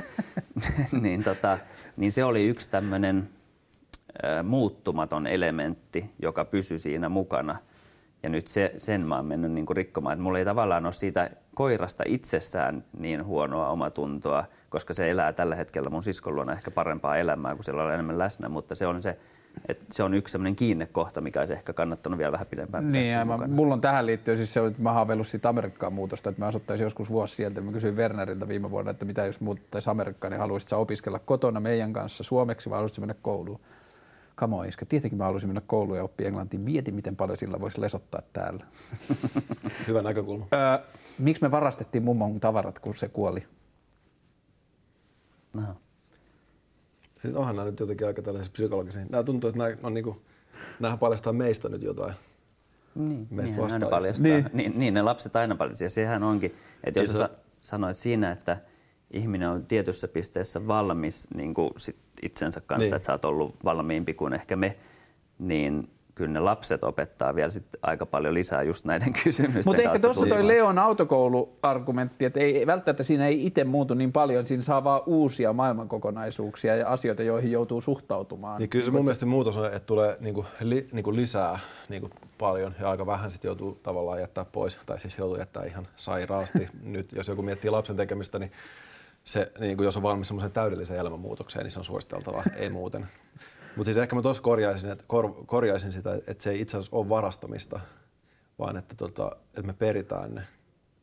<laughs> niin, tota, niin se oli yksi tämmöinen muuttumaton elementti, joka pysyi siinä mukana. Ja nyt se, sen mä oon mennyt niin kuin rikkomaan. Että mulla ei tavallaan ole siitä koirasta itsessään niin huonoa omatuntoa, koska se elää tällä hetkellä mun siskon luona ehkä parempaa elämää, kun siellä on enemmän läsnä. Mutta se on, se, että se on yksi sellainen kiinnekohta, mikä olisi ehkä kannattanut vielä vähän pidempään Niin, aivan. mukana. Mulla on tähän liittyen siis se, että mä haaveillut siitä Amerikkaan muutosta, että mä asuttaisin joskus vuosi sieltä. Mä kysyin Werneriltä viime vuonna, että mitä jos muuttaisi Amerikkaan, niin haluaisit sä opiskella kotona meidän kanssa suomeksi vai haluaisit mennä kouluun? Come on, iskä. Tietenkin mä haluaisin mennä kouluun ja oppia englantia. Mieti, miten paljon sillä voisi lesottaa täällä. <laughs> Hyvä näkökulma. Öö, miksi me varastettiin mummon tavarat, kun se kuoli? No. Siis onhan nämä nyt jotenkin aika tällaisia psykologisia. Nämä tuntuu, että nämä on niinku, nämähän paljastaa meistä nyt jotain. Niin, Meistä vastaajista. paljastaa. Niin. Niin. Niin, niin, ne lapset aina paljastaa. Ja sehän onkin, että jos sä sanoit siinä, että ihminen on tietyssä pisteessä valmis niin kuin sit itsensä kanssa, Niin. että sä oot ollut valmiimpi kuin ehkä me, niin kyllä ne lapset opettaa vielä sit aika paljon lisää just näiden <laughs> kysymysten Mutta ehkä tuossa toi. Leon autokouluargumentti, että ei välttämättä siinä ei itse muutu niin paljon, siinä saa vaan uusia maailmankokonaisuuksia ja asioita, joihin joutuu suhtautumaan. Niin kyllä se mun mielestä se muutos on, että tulee niinku, li, niinku lisää niinku paljon ja aika vähän sitten joutuu tavallaan jättää pois. Tai siis joutuu jättää ihan sairaasti. <laughs> Nyt jos joku miettii lapsen tekemistä, niin se, niin kuin jos on valmis semmoiseen täydelliseen elämänmuutokseen, niin se on suositeltavaa, <laughs> ei muuten. Mutta siis ehkä mä tuossa korjaisin, että kor, korjaisin sitä, että se ei itse asiassa ole varastamista, vaan että, tota, että me peritään ne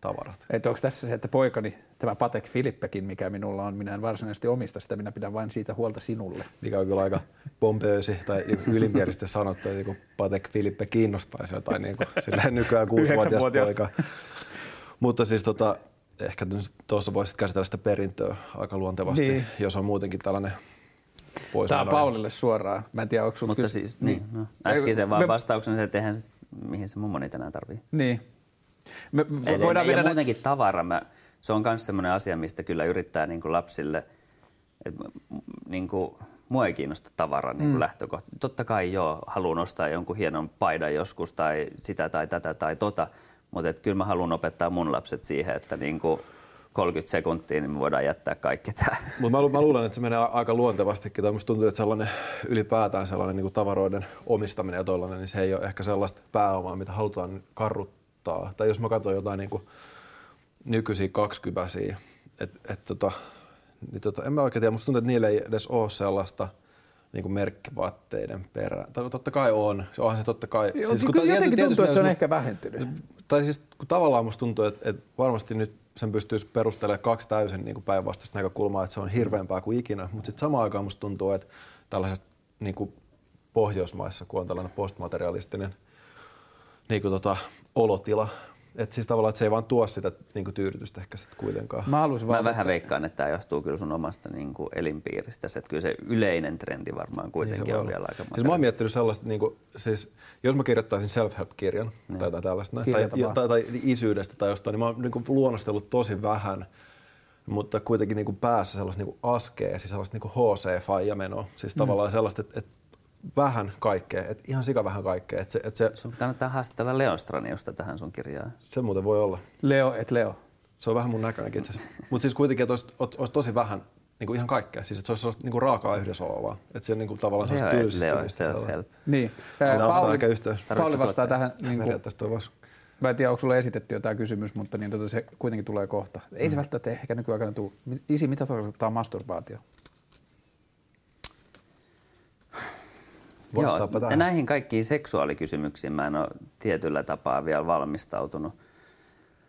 tavarat. Että onko tässä se, että poikani, tämä Patek Filippekin, mikä minulla on, minä en varsinaisesti omista sitä, minä pidän vain siitä huolta sinulle. mikä on kyllä aika pompöösi tai ylimpielisesti sanottu, että joku Patek Filippe kiinnostaisi jotain niin kuin, nykyään kuusivuotias poika. Mutta siis tota, ehkä tuossa voisit käsitellä sitä perintöä aika luontevasti, Niin. niin. jos on muutenkin tällainen pois Tämä on Paulille suoraan. Mä en tiedä, onko Mutta siis, niin, no, äskeisen vaan vastauksen se, että eihän se, mihin se mummo niitä enää tarvii. Niin. Me, me Et, voidaan ja mennä... muutenkin tavara, mä, se on myös sellainen asia, mistä kyllä yrittää niin kuin lapsille, että niin kuin, mua ei kiinnosta tavara niin kuin mm. lähtökohta. Totta kai joo, haluan ostaa jonkun hienon paidan joskus tai sitä tai tätä tai tota, mutta kyllä mä haluan opettaa mun lapset siihen, että niin kuin 30 sekuntia niin me voidaan jättää kaikki tämä. Mutta mä, mä luulen, että se menee aika luontevastikin. Tai musta tuntuu, että sellainen ylipäätään sellainen niin kuin tavaroiden omistaminen ja tollainen, niin se ei ole ehkä sellaista pääomaa, mitä halutaan karruttaa. Tai jos mä katson jotain niin kuin nykyisiä kaksikypäisiä, että et, tota, niin tota, en mä oikein tiedä, musta tuntuu, että niillä ei edes ole sellaista niin kuin merkkivaatteiden perään. Tai totta kai on, onhan se totta kai. Joo, siis kun kyllä ta- jotenkin tietysti tuntuu, että se on ehkä vähentynyt. tai siis kun tavallaan musta tuntuu, että, että varmasti nyt sen pystyisi perustelemaan kaksi täysin niin kuin päinvastaista näkökulmaa, että se on hirveämpää kuin ikinä, mutta sitten samaan aikaan musta tuntuu, että tällaisesta niin kuin Pohjoismaissa, kun on tällainen postmaterialistinen niin kuin tota, olotila, että siis tavallaan, että se ei vaan tuo sitä niin kuin tyydytystä ehkä sitten kuitenkaan. Mä haluaisin Mä vaan... vähän veikkaan, että tämä johtuu kyllä sun omasta niin kuin elinpiiristä. Se, että kyllä se yleinen trendi varmaan kuitenkin Niin on olla. vielä aika Siis mä oon miettinyt sellaista, niin kuin, siis, jos mä kirjoittaisin self-help-kirjan Niin. tai jotain tällaista, tai, tai, tai, isyydestä tai jostain, niin mä oon niin kuin, luonnostellut tosi vähän, mutta kuitenkin niin kuin päässä sellaista niin kuin askea, siis sellaista niin kuin HC-faija-menoa. Siis tavallaan sellaista, että, että vähän kaikkea, että ihan sika vähän kaikkea. Että se, että se, Sun kannattaa haastatella Leon Straniusta tähän sun kirjaan. se muuten voi olla. Leo et Leo. Se on vähän mun näköinenkin itse Mutta siis kuitenkin, että olisi, olisi tosi vähän niin kuin ihan kaikkea. Siis että se olisi sellaista niin kuin raakaa yhdessäoloa vaan. Että se on niin kuin tavallaan sellaista tylsistä. self-help. Niin. Pauli, yhteys. Pauli vastaa tähän. Niin kuin. Mä en tiedä, onko sulle esitetty jotain kysymys, mutta niin tota se kuitenkin tulee kohta. Ei se mm. välttämättä ehkä nykyaikana tule. Isi, mitä tarkoittaa masturbaatio? Joo, ja näihin kaikkiin seksuaalikysymyksiin mä en ole tietyllä tapaa vielä valmistautunut.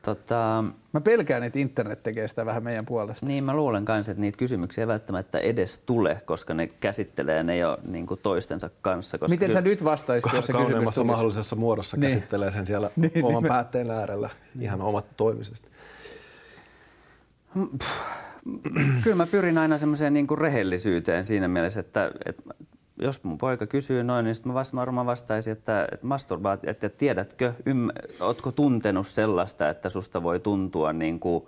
Tota, mä pelkään, että internet tekee sitä vähän meidän puolesta. Niin, mä luulen myös, että niitä kysymyksiä ei välttämättä edes tule, koska ne käsittelee ne jo niin kuin toistensa kanssa. Koska Miten sä nyt vastaisit, jos se kysymys tulisi? mahdollisessa muodossa niin. käsittelee sen siellä niin, <laughs> niin oman niin, päätteen äärellä ihan omat toimisesti. Kyllä mä pyrin aina semmoiseen niin rehellisyyteen siinä mielessä, että, että jos mun poika kysyy noin, niin sitten mä varmaan vastaisin, että, että masturbaat, että tiedätkö, ymm, ootko tuntenut sellaista, että susta voi tuntua niin kuin,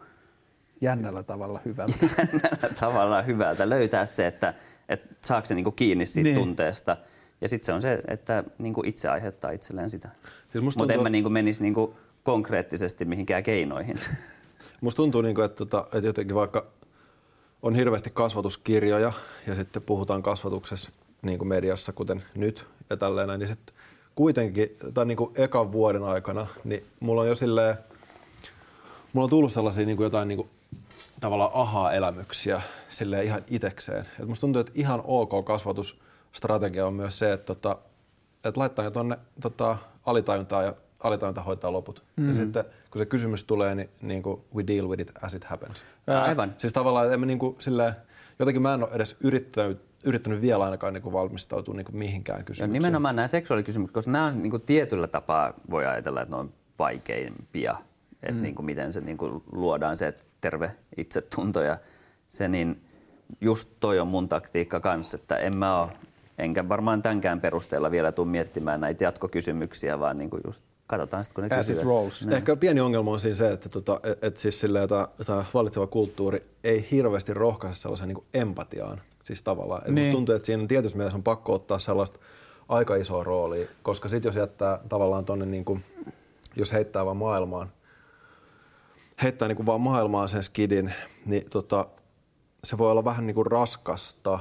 jännällä tavalla hyvältä. <laughs> jännällä tavalla hyvältä. Löytää se, että, että saako se niin kuin kiinni siitä niin. tunteesta. Ja sitten se on se, että niin kuin itse aiheuttaa itselleen sitä. Siis Mutta tuntuu... en mä niin kuin menisi niin kuin konkreettisesti mihinkään keinoihin. <laughs> Musta tuntuu, niin kuin, että, tota, että jotenkin vaikka on hirveästi kasvatuskirjoja ja sitten puhutaan kasvatuksessa – niin kuin mediassa, kuten nyt ja tälleen niin sitten kuitenkin tämän niin kuin ekan vuoden aikana, niin mulla on jo silleen, mulla on tullut sellaisia niin kuin jotain niin kuin, tavallaan aha-elämyksiä silleen ihan itekseen. Et musta tuntuu, että ihan ok kasvatusstrategia on myös se, että, tota, että laittaa jo tuonne tota, alitajuntaan ja alitajunta hoitaa loput. Mm-hmm. Ja sitten kun se kysymys tulee, niin, niin kuin we deal with it as it happens. Aivan. Siis tavallaan, että niin kuin, silleen, jotenkin mä en ole edes yrittänyt yrittänyt vielä ainakaan niin kuin valmistautua niin kuin mihinkään kysymykseen. Ja nimenomaan nämä seksuaalikysymykset, koska nämä on niin kuin tietyllä tapaa, voi ajatella, että ne on vaikeimpia. Että mm. niin kuin miten se niin kuin luodaan se terve itsetunto ja se, niin just toi on mun taktiikka kanssa, että en mä ole, enkä varmaan tämänkään perusteella vielä tule miettimään näitä jatkokysymyksiä, vaan niin kuin just katsotaan sitten, kun ne As kysyy. it rolls. Ehkä pieni ongelma on siinä se, että tota, et, et siis silleen, tämä vallitseva kulttuuri ei hirveästi rohkaise sellaisen niin empatiaan. Siis tavallaan. Niin. Musta tuntuu, että siinä tietysti mielessä on pakko ottaa sellaista aika isoa roolia, koska sitten jos jättää tavallaan tonne, niin kuin, jos heittää vaan maailmaan, heittää niin kuin vaan maailmaan sen skidin, niin tota, se voi olla vähän niin kuin raskasta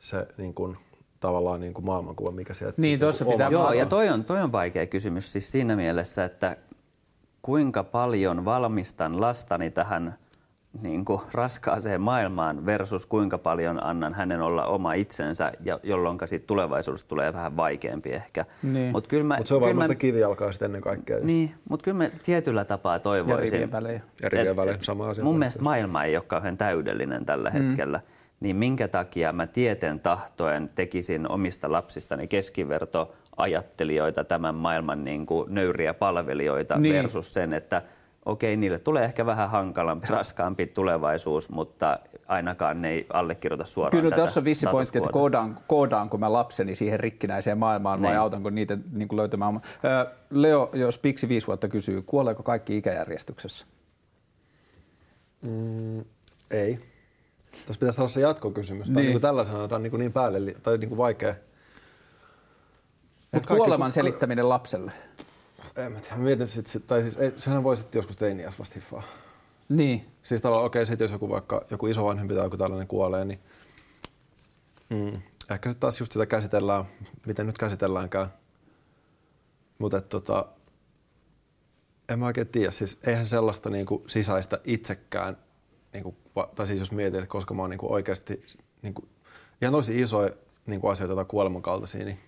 se niin kuin, tavallaan niin kuin maailmankuva, mikä sieltä... Niin, tuossa pitää... Joo, ja toi on, toi on vaikea kysymys siis siinä mielessä, että kuinka paljon valmistan lastani tähän niin kuin raskaaseen maailmaan versus kuinka paljon annan hänen olla oma itsensä, ja jolloin siitä tulevaisuudesta tulee vähän vaikeampi ehkä. Niin. Mutta Mut se on varmaan mä... kivijalkaa sitten ennen kaikkea. Niin, mutta kyllä mä tietyllä tapaa toivoisin. Ja rivien välein. Ja rivien välein, sama asia. Mun mielestä maailma ei ole kauhean täydellinen tällä mm. hetkellä. Niin minkä takia mä tieten tahtoen tekisin omista lapsistani keskiverto ajattelijoita tämän maailman niin kuin nöyriä palvelijoita niin. versus sen, että – okei, niille tulee ehkä vähän hankalampi, <laughs> raskaampi tulevaisuus, mutta ainakaan ne ei allekirjoita suoraan Kyllä tätä tässä on vissi pointti, että koodaan, koodaanko mä lapseni siihen rikkinäiseen maailmaan vai niin. autanko niitä niin kuin löytämään. Leo, jos Piksi viisi vuotta kysyy, kuoleeko kaikki ikäjärjestyksessä? Mm, ei. Tässä pitäisi olla se jatkokysymys. Tämä niin. on niin tällaisena, tämä on niin, niin päälle, tai niin kuin vaikea. Mutta kuoleman selittäminen lapselle? En mä tiedä, mietin sit, sit, tai siis, ei, sehän voi sitten joskus teiniässä vasta hiffaa. Niin. Siis tavallaan, okei, okay, sitten jos joku vaikka joku isovanhempi tai joku tällainen kuolee, niin mm, ehkä sitten taas just sitä käsitellään, miten nyt käsitelläänkään. Mutta tota, en mä oikein tiedä, siis eihän sellaista niinku sisäistä itsekään, niinku, tai siis jos mietin, että koska mä oon niinku oikeasti niinku, ihan tosi isoja niinku asioita, joita kuoleman kaltaisia, niin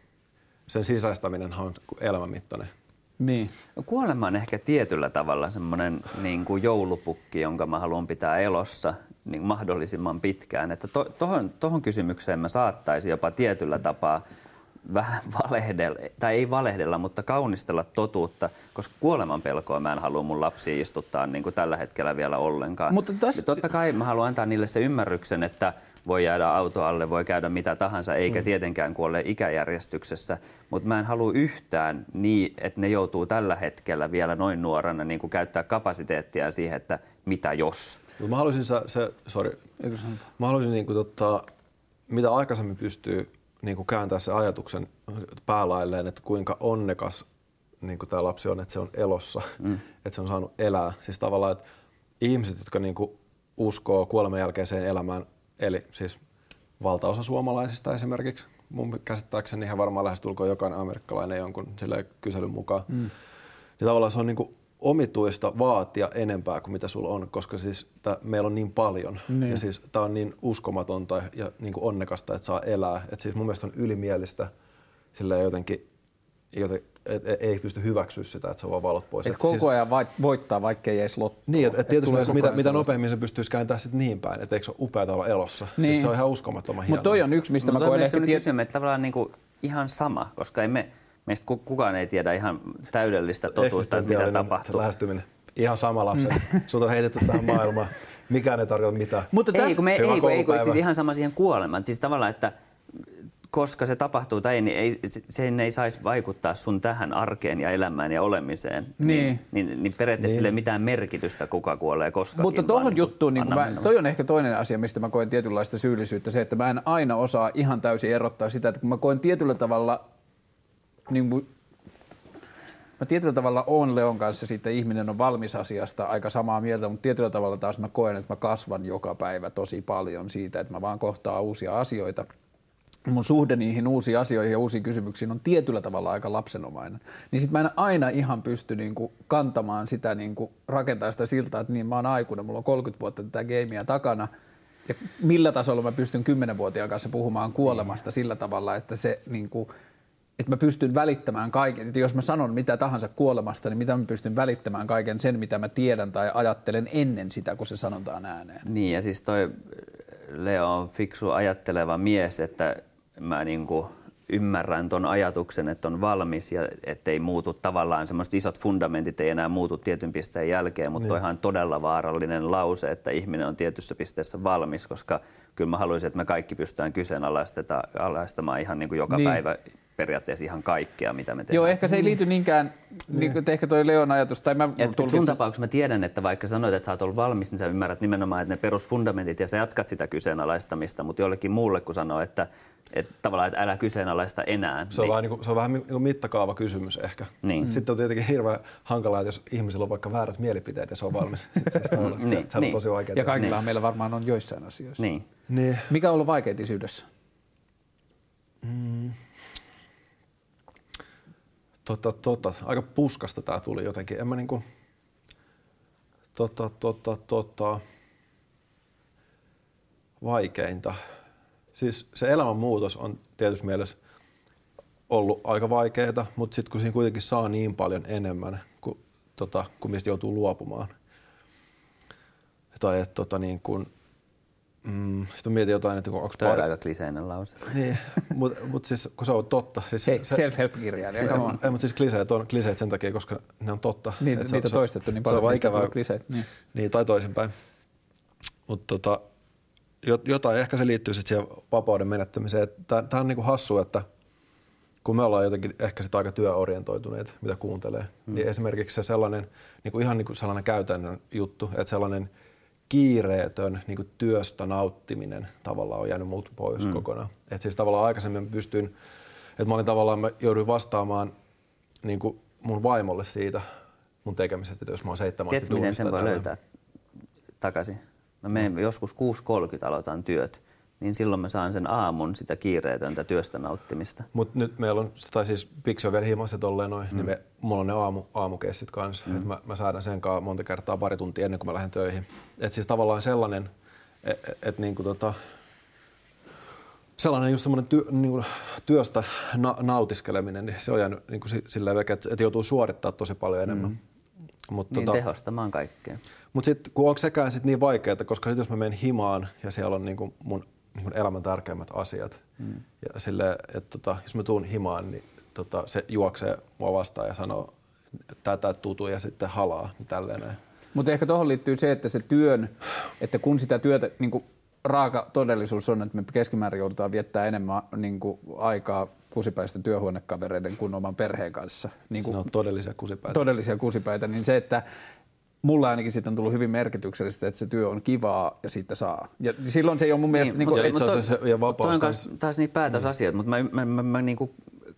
sen sisäistäminen on elämänmittainen. Niin. Kuolema on ehkä tietyllä tavalla semmoinen niin kuin joulupukki, jonka mä haluan pitää elossa niin mahdollisimman pitkään. Että to, tohon, tohon kysymykseen mä saattaisin jopa tietyllä tapaa vähän <laughs> valehdella, tai ei valehdella, mutta kaunistella totuutta, koska kuoleman pelkoa mä en halua mun lapsia istuttaa niin kuin tällä hetkellä vielä ollenkaan. Mutta tos... Totta kai mä haluan antaa niille se ymmärryksen, että voi jäädä auto alle, voi käydä mitä tahansa, eikä mm. tietenkään kuolle ikäjärjestyksessä. Mutta mä en halua yhtään niin, että ne joutuu tällä hetkellä vielä noin nuorena niin kuin käyttää kapasiteettia siihen, että mitä jos. No mä haluaisin se, se sorry, mä haluaisin niin kuin, tota, mitä aikaisemmin pystyy niin kuin kääntää se ajatuksen päälailleen, että kuinka onnekas niin kuin tämä lapsi on, että se on elossa, mm. että se on saanut elää. Siis tavallaan, että ihmiset, jotka niinku uskoo kuoleman jälkeiseen elämään, eli siis valtaosa suomalaisista esimerkiksi, mun käsittääkseni ihan varmaan lähestulkoon jokainen amerikkalainen jonkun kyselyn mukaan, mm. niin tavallaan se on niinku omituista vaatia enempää kuin mitä sulla on, koska siis tää, meillä on niin paljon niin. ja siis tämä on niin uskomatonta ja niin kuin onnekasta, että saa elää. Et siis mun mielestä on ylimielistä sillä jotenkin, joten, et, et, ei pysty hyväksyä sitä, että se on vaan valot pois. Et, et koko siis, ajan voittaa, vaikka ei edes lottoa. Niin, että et tietysti et mitä, mitä nopeammin se pystyisi kääntämään sitten niin päin, että eikö se ole upeaa olla elossa. Siis niin. Siis se on ihan uskomattoman hienoa. Mutta toi on yksi, mistä Mut mä koen ehkä... Tiet... että tavallaan niinku ihan sama, koska ei me, meistä kukaan ei tiedä ihan täydellistä totuutta, että mitä tapahtuu. Lähestyminen. Ihan sama lapset. Mm. Sut on heitetty tähän maailmaan. Mikään ei tarkoita mitään. Mutta ei, kun me, ei, kun, ei, kun, siis ihan sama siihen kuolemaan. Siis tavallaan, että koska se tapahtuu tai ei, niin ei, sen ei saisi vaikuttaa sun tähän arkeen ja elämään ja olemiseen. Niin. Niin, niin, niin periaatteessa niin. sille ei mitään merkitystä, kuka kuolee koska. Mutta tuohon niin juttuun, niin mä, toi on ehkä toinen asia, mistä mä koen tietynlaista syyllisyyttä. Se, että mä en aina osaa ihan täysin erottaa sitä, että kun mä koen tietyllä tavalla niin kuin, mä tietyllä tavalla on Leon kanssa sitten ihminen on valmis asiasta aika samaa mieltä, mutta tietyllä tavalla taas mä koen, että mä kasvan joka päivä tosi paljon siitä, että mä vaan kohtaan uusia asioita. Mun suhde niihin uusiin asioihin ja uusiin kysymyksiin on tietyllä tavalla aika lapsenomainen. Niin sit mä en aina ihan pysty niinku kantamaan sitä, niinku, rakentaa sitä siltaa, että niin mä oon aikuinen, mulla on 30 vuotta tätä gameia takana. Ja millä tasolla mä pystyn 10-vuotiaan kanssa puhumaan kuolemasta sillä tavalla, että se niinku, että mä pystyn välittämään kaiken, että jos mä sanon mitä tahansa kuolemasta, niin mitä mä pystyn välittämään kaiken sen, mitä mä tiedän tai ajattelen ennen sitä, kun se sanotaan ääneen. Niin ja siis toi Leo on fiksu ajatteleva mies, että mä niinku ymmärrän ton ajatuksen, että on valmis ja ettei muutu tavallaan semmoiset isot fundamentit ei enää muutu tietyn pisteen jälkeen, mutta niin. on todella vaarallinen lause, että ihminen on tietyssä pisteessä valmis, koska kyllä mä haluaisin, että me kaikki pystytään kyseenalaistamaan ihan niin kuin joka niin. päivä periaatteessa ihan kaikkea, mitä me teemme. Joo, ehkä se ei liity niinkään, niin. niin kuin ehkä toi Leon ajatus. Tai mä et, tulkitsen... Sun tapauksessa mä tiedän, että vaikka sanoit, että sä oot ollut valmis, niin sä ymmärrät nimenomaan, että ne perusfundamentit ja sä jatkat sitä kyseenalaistamista, mutta jollekin muulle, kun sanoo, että, että tavallaan, että älä kyseenalaista enää. Se on, niin... vähän, niin kuin, se on vähän niin kuin mittakaava kysymys ehkä. Niin. Sitten on tietenkin hirveän hankalaa, että jos ihmisillä on vaikka väärät mielipiteet ja se on valmis. <laughs> siis on, niin, se, se on niin. tosi vaikea. Ja kaikilla niin. meillä varmaan on joissain asioissa. Niin. niin. Mikä on ollut vaikeaa isyydessä? Mm. Tota, tota, aika puskasta tää tuli jotenkin. En mä niinku, tota, tota, tota, vaikeinta. Siis se elämänmuutos on tietysti mielessä ollut aika vaikeaa, mutta sitten kun siinä kuitenkin saa niin paljon enemmän kuin, tota, kuin mistä joutuu luopumaan. Tai että tota, niin kun, Mm, sitten mietin jotain, että onko pari... aika kliseinen lause. Niin, mutta mut siis kun se on totta. Siis Hei, se, self-help-kirjailija, come on. Ei, mutta siis kliseet on kliseet sen takia, koska ne on totta. Niin, niitä on toistettu niin paljon, se on ikävää. kliseet. Niin. niin, tai toisinpäin. Mutta tota, jotain, ehkä se liittyy sitten siihen vapauden menettämiseen. Tämä on niinku hassu, että kun me ollaan jotenkin ehkä sitä aika työorientoituneet, mitä kuuntelee, hmm. niin esimerkiksi se sellainen, niinku ihan niinku sellainen käytännön juttu, että sellainen – kiireetön niin kuin työstä nauttiminen tavallaan on jäänyt muut pois mm. kokonaan. Et siis tavallaan aikaisemmin pystyin, että mä olin tavallaan, mä jouduin vastaamaan niin kuin mun vaimolle siitä mun tekemisestä, että jos mä oon seitsemän Tiedätkö, miten sen voi löytää takaisin? Mä menen mm. joskus 6.30 aloitan työt niin silloin mä saan sen aamun sitä kiireetöntä työstä nauttimista. Mutta nyt meillä on, tai siis Pixi on vielä himassa tolleen noin, niin mm. niin me, mulla on ne aamu, aamukessit kanssa. Mm. Et mä, mä säädän sen kanssa monta kertaa pari tuntia ennen kuin mä lähden töihin. Et siis tavallaan sellainen, että et, et niinku tota, sellainen just semmoinen työ, niinku työstä na, nautiskeleminen, niin se on jäänyt niinku silleen että et joutuu suorittaa tosi paljon enemmän. Mm. Mut niin tota, tehostamaan kaikkea. Mutta sitten kun onko sekään sit niin vaikeaa, koska sitten jos mä menen himaan ja siellä on niinku mun niin elämän tärkeimmät asiat. Mm. Ja sille, että tota, jos mä tuun himaan, niin tota, se juoksee mua vastaan ja sanoo tätä tutu ja sitten halaa, niin tälleen näin. Mutta ehkä tuohon liittyy se, että se työn, että kun sitä työtä, niin kuin raaka todellisuus on, että me keskimäärin joudutaan viettää enemmän niin kuin aikaa kusipäisten työhuonekavereiden kuin oman perheen kanssa. Niin kuin, on todellisia kusipäitä. Todellisia kusipäitä, niin se, että mulla ainakin sitten on tullut hyvin merkityksellistä, että se työ on kivaa ja siitä saa. Ja silloin se ei ole mun mielestä... Niin, niin kuin, itse asiassa ja vapaus. Toi on taas, taas niitä päätösasioita, mm. mutta mä, mä, mä, mä niin kuin,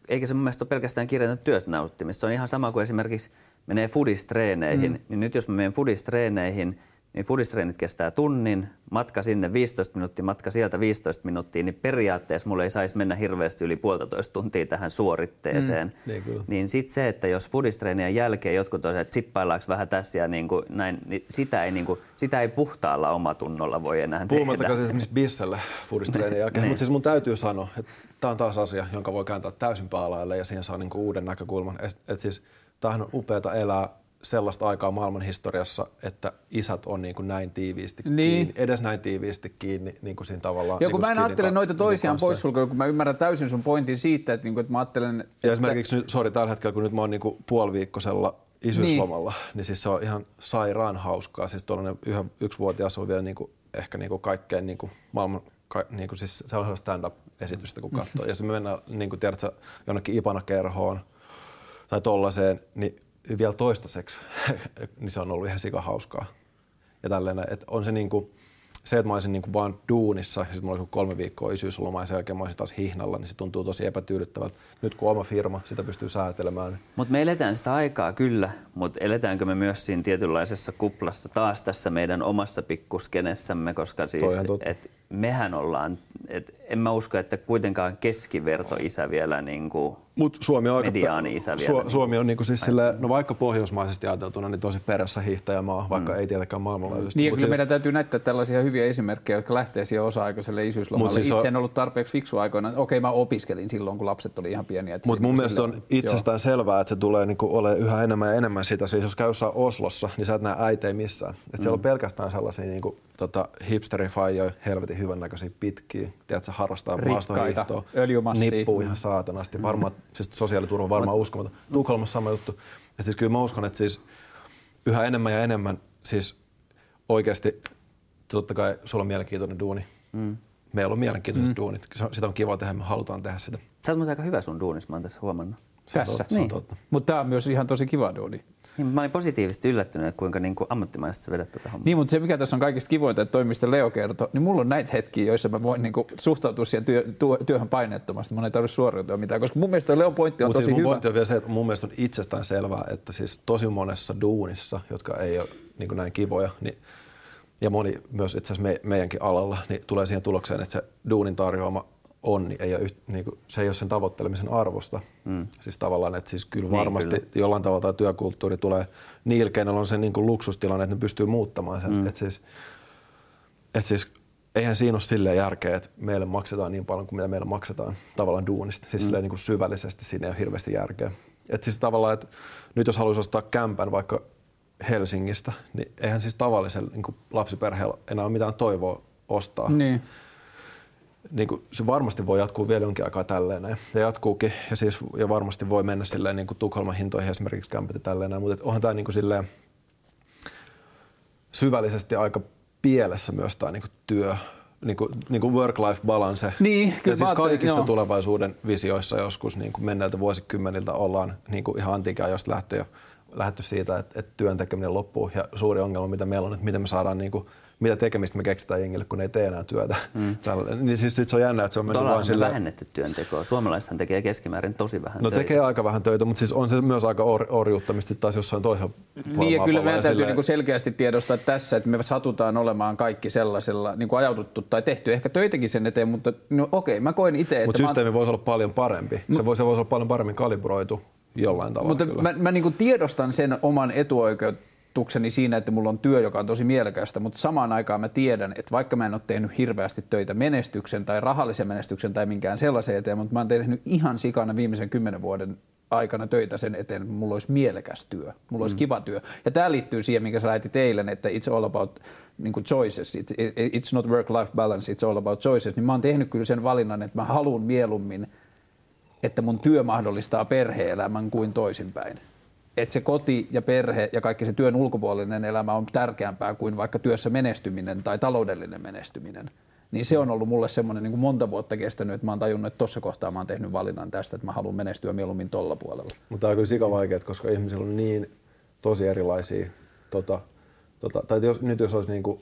eikä se mun mielestä ole pelkästään kirjoittanut työt nauttimista. Se on ihan sama kuin esimerkiksi menee fudistreeneihin. Mm. Niin nyt jos mä menen fudistreeneihin, niin foodistreenit kestää tunnin, matka sinne 15 minuuttia, matka sieltä 15 minuuttia, niin periaatteessa mulla ei saisi mennä hirveästi yli puolitoista tuntia tähän suoritteeseen. Mm, niin, kyllä. niin sitten se, että jos foodistreenien jälkeen jotkut on, että zippaillaanko vähän tässä ja niin kuin näin, niin sitä ei, niin kuin, sitä ei puhtaalla omatunnolla voi enää Puhumattakaan tehdä. esimerkiksi Bisselle foodistreenin jälkeen, Niin. mutta siis mun täytyy sanoa, että tämä on taas asia, jonka voi kääntää täysin päälaille ja siihen saa niinku uuden näkökulman. Et, et siis, tämähän on upeata elää sellaista aikaa maailman historiassa, että isät on niin kuin näin tiiviisti Niin. kiinni, edes näin tiiviisti kiinni niin kuin siinä tavallaan. Joo, kun niin mä en ajattele noita niin toisiaan kanssa. poissulkea, kun mä ymmärrän täysin sun pointin siitä, että, niinku, että mä ajattelen... Ja esimerkiksi nyt, sori tällä hetkellä, kun nyt mä oon niinku puoliviikkosella isyyslomalla, niin. niin siis se on ihan sairaan hauskaa. Siis tuollainen yhä, yksivuotias on vielä niinku, ehkä niinku kaikkein niinku maailman, ka, niinku siis sellaisella stand-up-esitystä kun katsoo. Ja sitten me mennään niinku, tiedätkö, jonnekin Ipana-kerhoon tai tollaiseen, niin vielä toistaiseksi, <laughs> niin se on ollut ihan sika hauskaa. Ja tälleen, että on se niinku, se, että mä olisin niinku vaan duunissa, ja sitten mulla olisi kolme viikkoa isyyslomaa ja sen jälkeen mä olisin taas hihnalla, niin se tuntuu tosi epätyydyttävältä. Nyt kun oma firma, sitä pystyy säätelemään. niin Mutta me eletään sitä aikaa kyllä, mutta eletäänkö me myös siinä tietynlaisessa kuplassa taas tässä meidän omassa pikkuskenessämme, koska siis et mehän ollaan, et en mä usko, että kuitenkaan keskivertoisä vielä niin kuin Mut Suomi on aika Mediaani-isä vielä, Su- niin Suomi on niinku siis sille, no vaikka pohjoismaisesti ajateltuna, niin tosi perässä hiihtäjämaa, vaikka ei tietenkään maailmanlaajuisesti. Niin, kyllä se- meidän täytyy näyttää tällaisia hyviä esimerkkejä, jotka lähtee siihen osa-aikaiselle isyyslomalle. Siis Itse on- en ollut tarpeeksi fiksu aikoina. Okei, mä opiskelin silloin, kun lapset oli ihan pieniä. että Mutta mun mielestä on sille- itsestään selvää, että se tulee niinku ole yhä enemmän ja enemmän sitä. Siis jos käy jossain Oslossa, niin sä et näe äitejä missään. Et siellä on pelkästään sellaisia niinku, tota, hipsterifaijoja, helvetin hyvännäköisiä pitkiä, tiedätkö, harrastaa maastohiihtoa. Nippuu ihan saatanasti. Varmaan, siis sosiaaliturva on varmaan uskomaton. Tukholmassa sama juttu. Et siis kyllä mä uskon, että siis yhä enemmän ja enemmän siis oikeasti, totta kai sulla on mielenkiintoinen duuni. Mm. Meillä on mielenkiintoiset mm. duunit. Se- Sitä on kiva tehdä, me halutaan tehdä sitä. Sä oot aika hyvä sun duunissa, mä oon tässä huomannut. Se on Tässä. totta, se on Niin. totta. Mutta tämä on myös ihan tosi kiva duuni. Niin, mä olin positiivisesti yllättynyt, kuinka niin kuin ammattimaisesti sä vedät tätä hommaa. Niin, mutta se mikä tässä on kaikista kivointa, että toimista Leo kertoi, niin mulla on näitä hetkiä, joissa mä voin niinku suhtautua siihen työ, työ, työhön paineettomasti. Mun ei tarvitse suoriutua mitään, koska mun mielestä Leon pointti on Mutta tosi siis mun hyvä. pointti on vielä se, että mun mielestä on itsestään selvää, että siis tosi monessa duunissa, jotka ei ole niin näin kivoja, niin, ja moni myös itse asiassa me, meidänkin alalla, niin tulee siihen tulokseen, että se duunin tarjoama onni ei ole, yht- niin kuin, se ei ole sen tavoittelemisen arvosta. Mm. Siis tavallaan, että siis kyllä Niin, varmasti kyllä. jollain tavalla tämä työkulttuuri tulee niillä, keinoilla on se niin kuin luksustilanne, että ne pystyy muuttamaan sen. Mm. Että siis, et siis eihän siinä ole silleen järkeä, että meille maksetaan niin paljon kuin mitä meille maksetaan tavallaan duunista. Siis mm. silleen niin kuin syvällisesti siinä ei ole hirveästi järkeä. Et siis tavallaan, että nyt jos haluaisi ostaa kämpän vaikka Helsingistä, niin eihän siis tavallisella niin lapsiperheellä enää ole mitään toivoa ostaa. Niin. Niin kuin, se varmasti voi jatkuu vielä jonkin aikaa tälleen näin. Ja jatkuukin. Ja, siis, ja varmasti voi mennä silleen niin kuin Tukholman hintoihin esimerkiksi kämpät ja tälleen näin. Mutta et onhan tämä niin kuin silleen syvällisesti aika pielessä myös tämä niin kuin työ, niin kuin, niin kuin work-life balance. Niin, kyllä ja siis kaikissa joo. tulevaisuuden visioissa joskus niin kuin menneiltä vuosikymmeniltä ollaan niin kuin ihan antiikin ajoista lähtö jo lähdetty siitä, että, että työn tekeminen loppuu. Ja suuri ongelma, mitä meillä on, että miten me saadaan, niin kuin, mitä tekemistä me keksitään jengille, kun ne ei tee enää työtä. Mm. <laughs> niin siis sit se on jännä, että se on mennyt Tuolla vaan on silleen, vähennetty työntekoa. Suomalaisethan tekee keskimäärin tosi vähän No töitä. tekee aika vähän töitä, mutta siis on se myös aika or, orjuuttamista taas jossain toisella puolella Niin ja kyllä meidän täytyy silleen- niinku selkeästi tiedostaa tässä, että me satutaan olemaan kaikki sellaisella, niin kuin ajauduttu tai tehty ehkä töitäkin sen eteen, mutta no okei, mä koen itse, että Mutta mä systeemi voisi olla paljon parempi. Se voisi, se voisi olla paljon paremmin kalibroitu jollain tavalla. Mutta kyllä. mä, mä niin tiedostan sen oman etuoikeutukseni siinä, että mulla on työ, joka on tosi mielekästä, mutta samaan aikaan mä tiedän, että vaikka mä en ole tehnyt hirveästi töitä menestyksen tai rahallisen menestyksen tai minkään sellaisen eteen, mutta mä oon tehnyt ihan sikana viimeisen kymmenen vuoden aikana töitä sen eteen, että mulla olisi mielekäs työ, mulla olisi kiva työ. Ja tämä liittyy siihen, minkä sä lähetit eilen, että it's all about niin kuin choices, it, it, it's not work-life balance, it's all about choices. Niin mä oon tehnyt kyllä sen valinnan, että mä haluan mieluummin että mun työ mahdollistaa perhe-elämän kuin toisinpäin. Että se koti ja perhe ja kaikki se työn ulkopuolinen elämä on tärkeämpää kuin vaikka työssä menestyminen tai taloudellinen menestyminen. Niin se on ollut mulle semmoinen niin kuin monta vuotta kestänyt, että mä oon tajunnut, että tuossa kohtaa mä oon tehnyt valinnan tästä, että mä haluan menestyä mieluummin tolla puolella. Mutta tämä on kyllä sika vaikeaa, koska ihmisillä on niin tosi erilaisia, tota, tota, tai jos, nyt jos olisi niinku,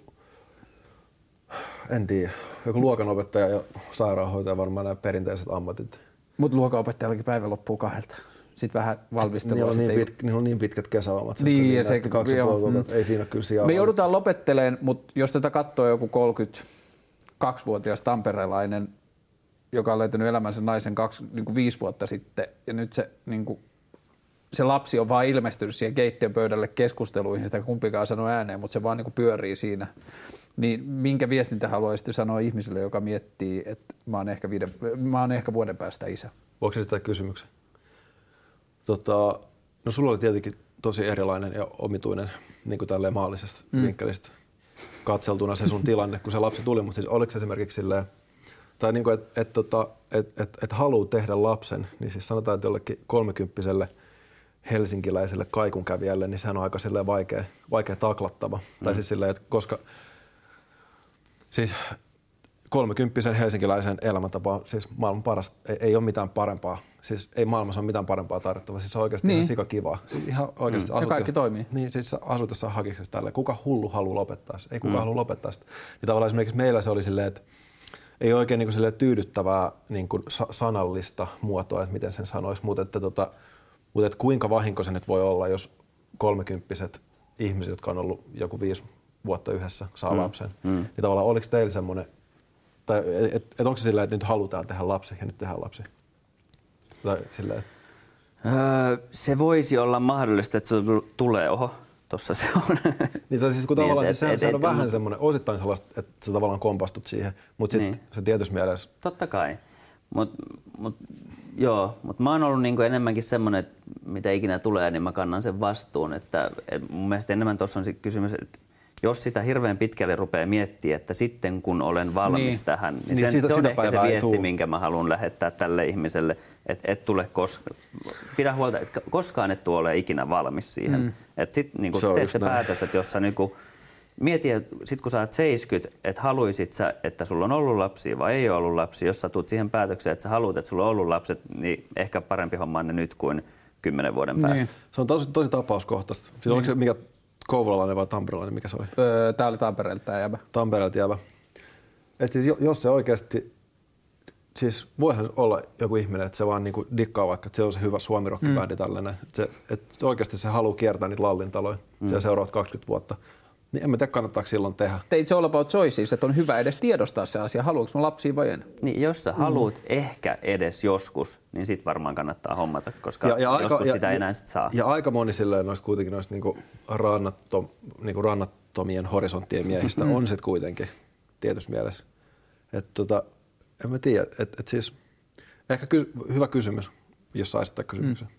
en tiedä, joku luokanopettaja ja sairaanhoitaja varmaan nämä perinteiset ammatit. Mutta luokanopettajallakin päivä loppuu kahdelta. Sitten vähän valmistelua. Niillä on, niin, pit, niillä on niin pitkät kesälomat. Niin, ja se- kaksi ja joo, puoli mm. Ei siinä kyllä sijaa. Me joudutaan lopetteleen, mutta jos tätä katsoo joku 32-vuotias tamperelainen, joka on löytänyt elämänsä naisen kaksi, niin kuin viisi vuotta sitten, ja nyt se, niin kuin, se lapsi on vaan ilmestynyt siihen keittiön pöydälle keskusteluihin, sitä kumpikaan sanoo ääneen, mutta se vaan niin kuin pyörii siinä. Niin minkä viestintä haluaisitte sanoa ihmiselle, joka miettii, että mä oon ehkä, viiden, mä oon ehkä vuoden päästä isä? Voiko esittää kysymyksen? Tota, no sulla oli tietenkin tosi erilainen ja omituinen niin kuin tälleen maallisesta mm. vinkkelistä katseltuna se sun tilanne, kun se lapsi tuli, mutta siis oliko se esimerkiksi silleen, tai niin kuin, että et, tota, et, et, et haluaa tehdä lapsen, niin siis sanotaan, että jollekin kolmekymppiselle helsinkiläiselle kaikunkävijälle, niin sehän on aika silleen vaikea, vaikea taklattava. Mm. Tai siis silleen, että koska siis kolmekymppisen helsinkiläisen elämäntapa on siis maailman paras, ei, ei ole mitään parempaa. Siis ei maailmassa ole mitään parempaa tarjottavaa. Siis se on oikeasti Niin. ihan sikakivaa. Siis ihan oikeasti Ja kaikki toimii. Niin, siis sä asut jossain hakiksessa tälle. Kuka hullu haluaa lopettaa sitä? Ei kukaan Mm. halua lopettaa sitä. Ja tavallaan esimerkiksi meillä se oli silleen, että ei oikein niin kuin tyydyttävää niin kuin sa- sanallista muotoa, että miten sen sanoisi, mutta että, tota, mutta että kuinka vahinko se nyt voi olla, jos kolmekymppiset ihmiset, jotka on ollut joku viisi vuotta yhdessä, saa mm. lapsen. Mm. Niin tavallaan oliko teillä semmoinen, tai et, et, et onko se silleen, että nyt halutaan tehdä lapsi ja nyt tehdään lapsi? Tai silleen, että Öö, se voisi olla mahdollista, että se tulee. Oho, tossa se on. Niin, tai siis kun Niin, tavallaan et- siis sehän, et- sehän on et- vähän semmoinen, osittain sellaista, että sä tavallaan kompastut siihen, mutta sitten Niin. se tietyssä mielessä, Totta kai. Mutta mut, joo, mutta mä oon ollut niinku enemmänkin semmoinen, että mitä ikinä tulee, niin mä kannan sen vastuun. Että, et mun mielestä enemmän tuossa on se kysymys, että jos sitä hirveän pitkälle rupeaa miettimään, että sitten kun olen valmis Niin. niin. tähän, niin, Niin sen, siitä- se on ehkä se viesti, tuu. minkä mä haluan lähettää tälle ihmiselle, että et tule kos- pidä huolta, että koskaan et tule ole ikinä valmis siihen. Mm. Että sit niinku Se tee se näin. päätös, että jos sä niinku, Mieti, että sit kun sä oot 70, että haluisit sä, että sulla on ollut lapsia vai ei ole ollut lapsia. Jos sä tulet siihen päätökseen, että sä haluat, että sulla on ollut lapset, niin ehkä parempi homma on ne nyt kuin kymmenen vuoden päästä. Niin. se on tosi, tosi tapauskohtaista. Siis oliko se mikä kouvolalainen vai tamperelainen, mikä se oli? Öö, Tää oli Tampereelta tämä jäbä. Tampereelta jäävä. Et siis jo- jos se oikeasti, siis voihan olla joku ihminen, että se vaan niinku dikkaa vaikka, että se on se hyvä suomirokkibändi mm. tällainen. Että se, et oikeasti se haluaa kiertää niitä lallintaloja mm. siellä seuraavat 20 vuotta. Niin en mä tiedä, kannattaako silloin tehdä. Teit se all about choices, että on hyvä edes tiedostaa se asia. Haluanko mä lapsia vai en? Niin jos sä haluat ehkä edes joskus, niin sit varmaan kannattaa hommata, koska ja, ja joskus sitä ei enää sit saa. Ja aika moni silleen noista kuitenkin noista niinku rannattom, niinku rannattomien horisonttien miehistä Mm. on sit kuitenkin tietyssä mielessä. Et tota, en mä tiedä, että et siis ehkä ky- hyvä kysymys, jos saa esittää kysymyksen. Mm.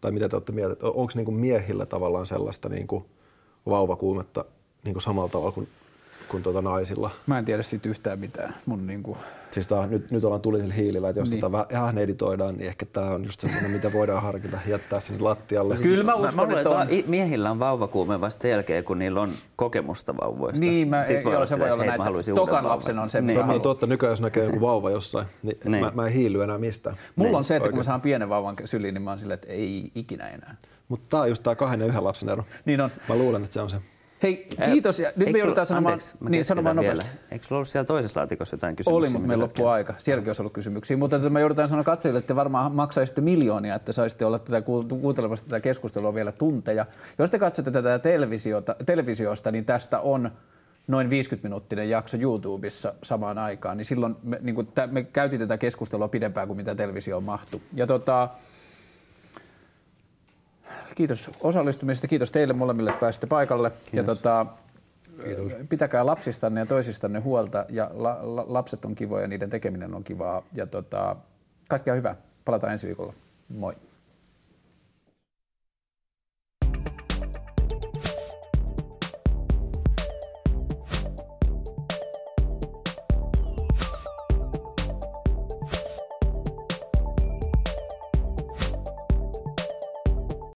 Tai mitä te olette mieltä, onko niinku miehillä tavallaan sellaista niinku vauvakuumetta niinku samalla tavalla kuin, kuin tuota naisilla? Mä en tiedä siitä yhtään mitään. Mun niinku... Siis tää, on- nyt, nyt ollaan tulisella hiilillä, että jos Niin. niin. tätä vähän editoidaan, niin ehkä tämä on just semmoinen, mitä voidaan harkita jättää sinne lattialle. Kyllä mä Mä, mä uskon, luulen, että on. miehillä on vauvakuume vasta sen jälkeen, kun niillä on kokemusta vauvoista. Niin, mä, Sit voi joo, olla se voi olla näin, mä että uuden tokan lapsen on se, niin. Se on ihan totta, nykyään jos näkee joku vauva jossain, niin, Niin. niin. Mä, mä en hiilly enää mistään. Mulla Niin, on se, että kun mä Oikein. saan pienen vauvan syliin, niin mä oon silleen, että ei ikinä enää. Mutta tää on just tää kahden ja yhden lapsen ero. Niin on. Mä luulen, että se on se. Hei, kiitos. Ja nyt me joudutaan sanomaan, anteeksi, niin sanomaan vielä. nopeasti. Eikö sulla ollut siellä toisessa laatikossa jotain kysymyksiä? Oli, mutta meillä loppui aika. Sielläkin olisi ollut kysymyksiä. Mutta että me joudutaan sanoa katsojille, että te varmaan maksaisitte miljoonia, että saisitte olla tätä kuuntelemassa tätä keskustelua vielä tunteja. Jos te katsotte tätä televisiota, televisiosta, niin tästä on noin 50-minuuttinen jakso YouTubessa samaan aikaan, niin silloin me, niin kuin, me käytiin tätä keskustelua pidempään kuin mitä televisioon mahtui. Ja tota, kiitos osallistumisesta, kiitos teille molemmille, että pääsitte paikalle. Ja tota, pitäkää lapsistanne ja toisistanne huolta ja la, la, lapset on kivoja ja niiden tekeminen on kivaa. Ja tota, kaikkea hyvää. Palataan ensi viikolla. Moi.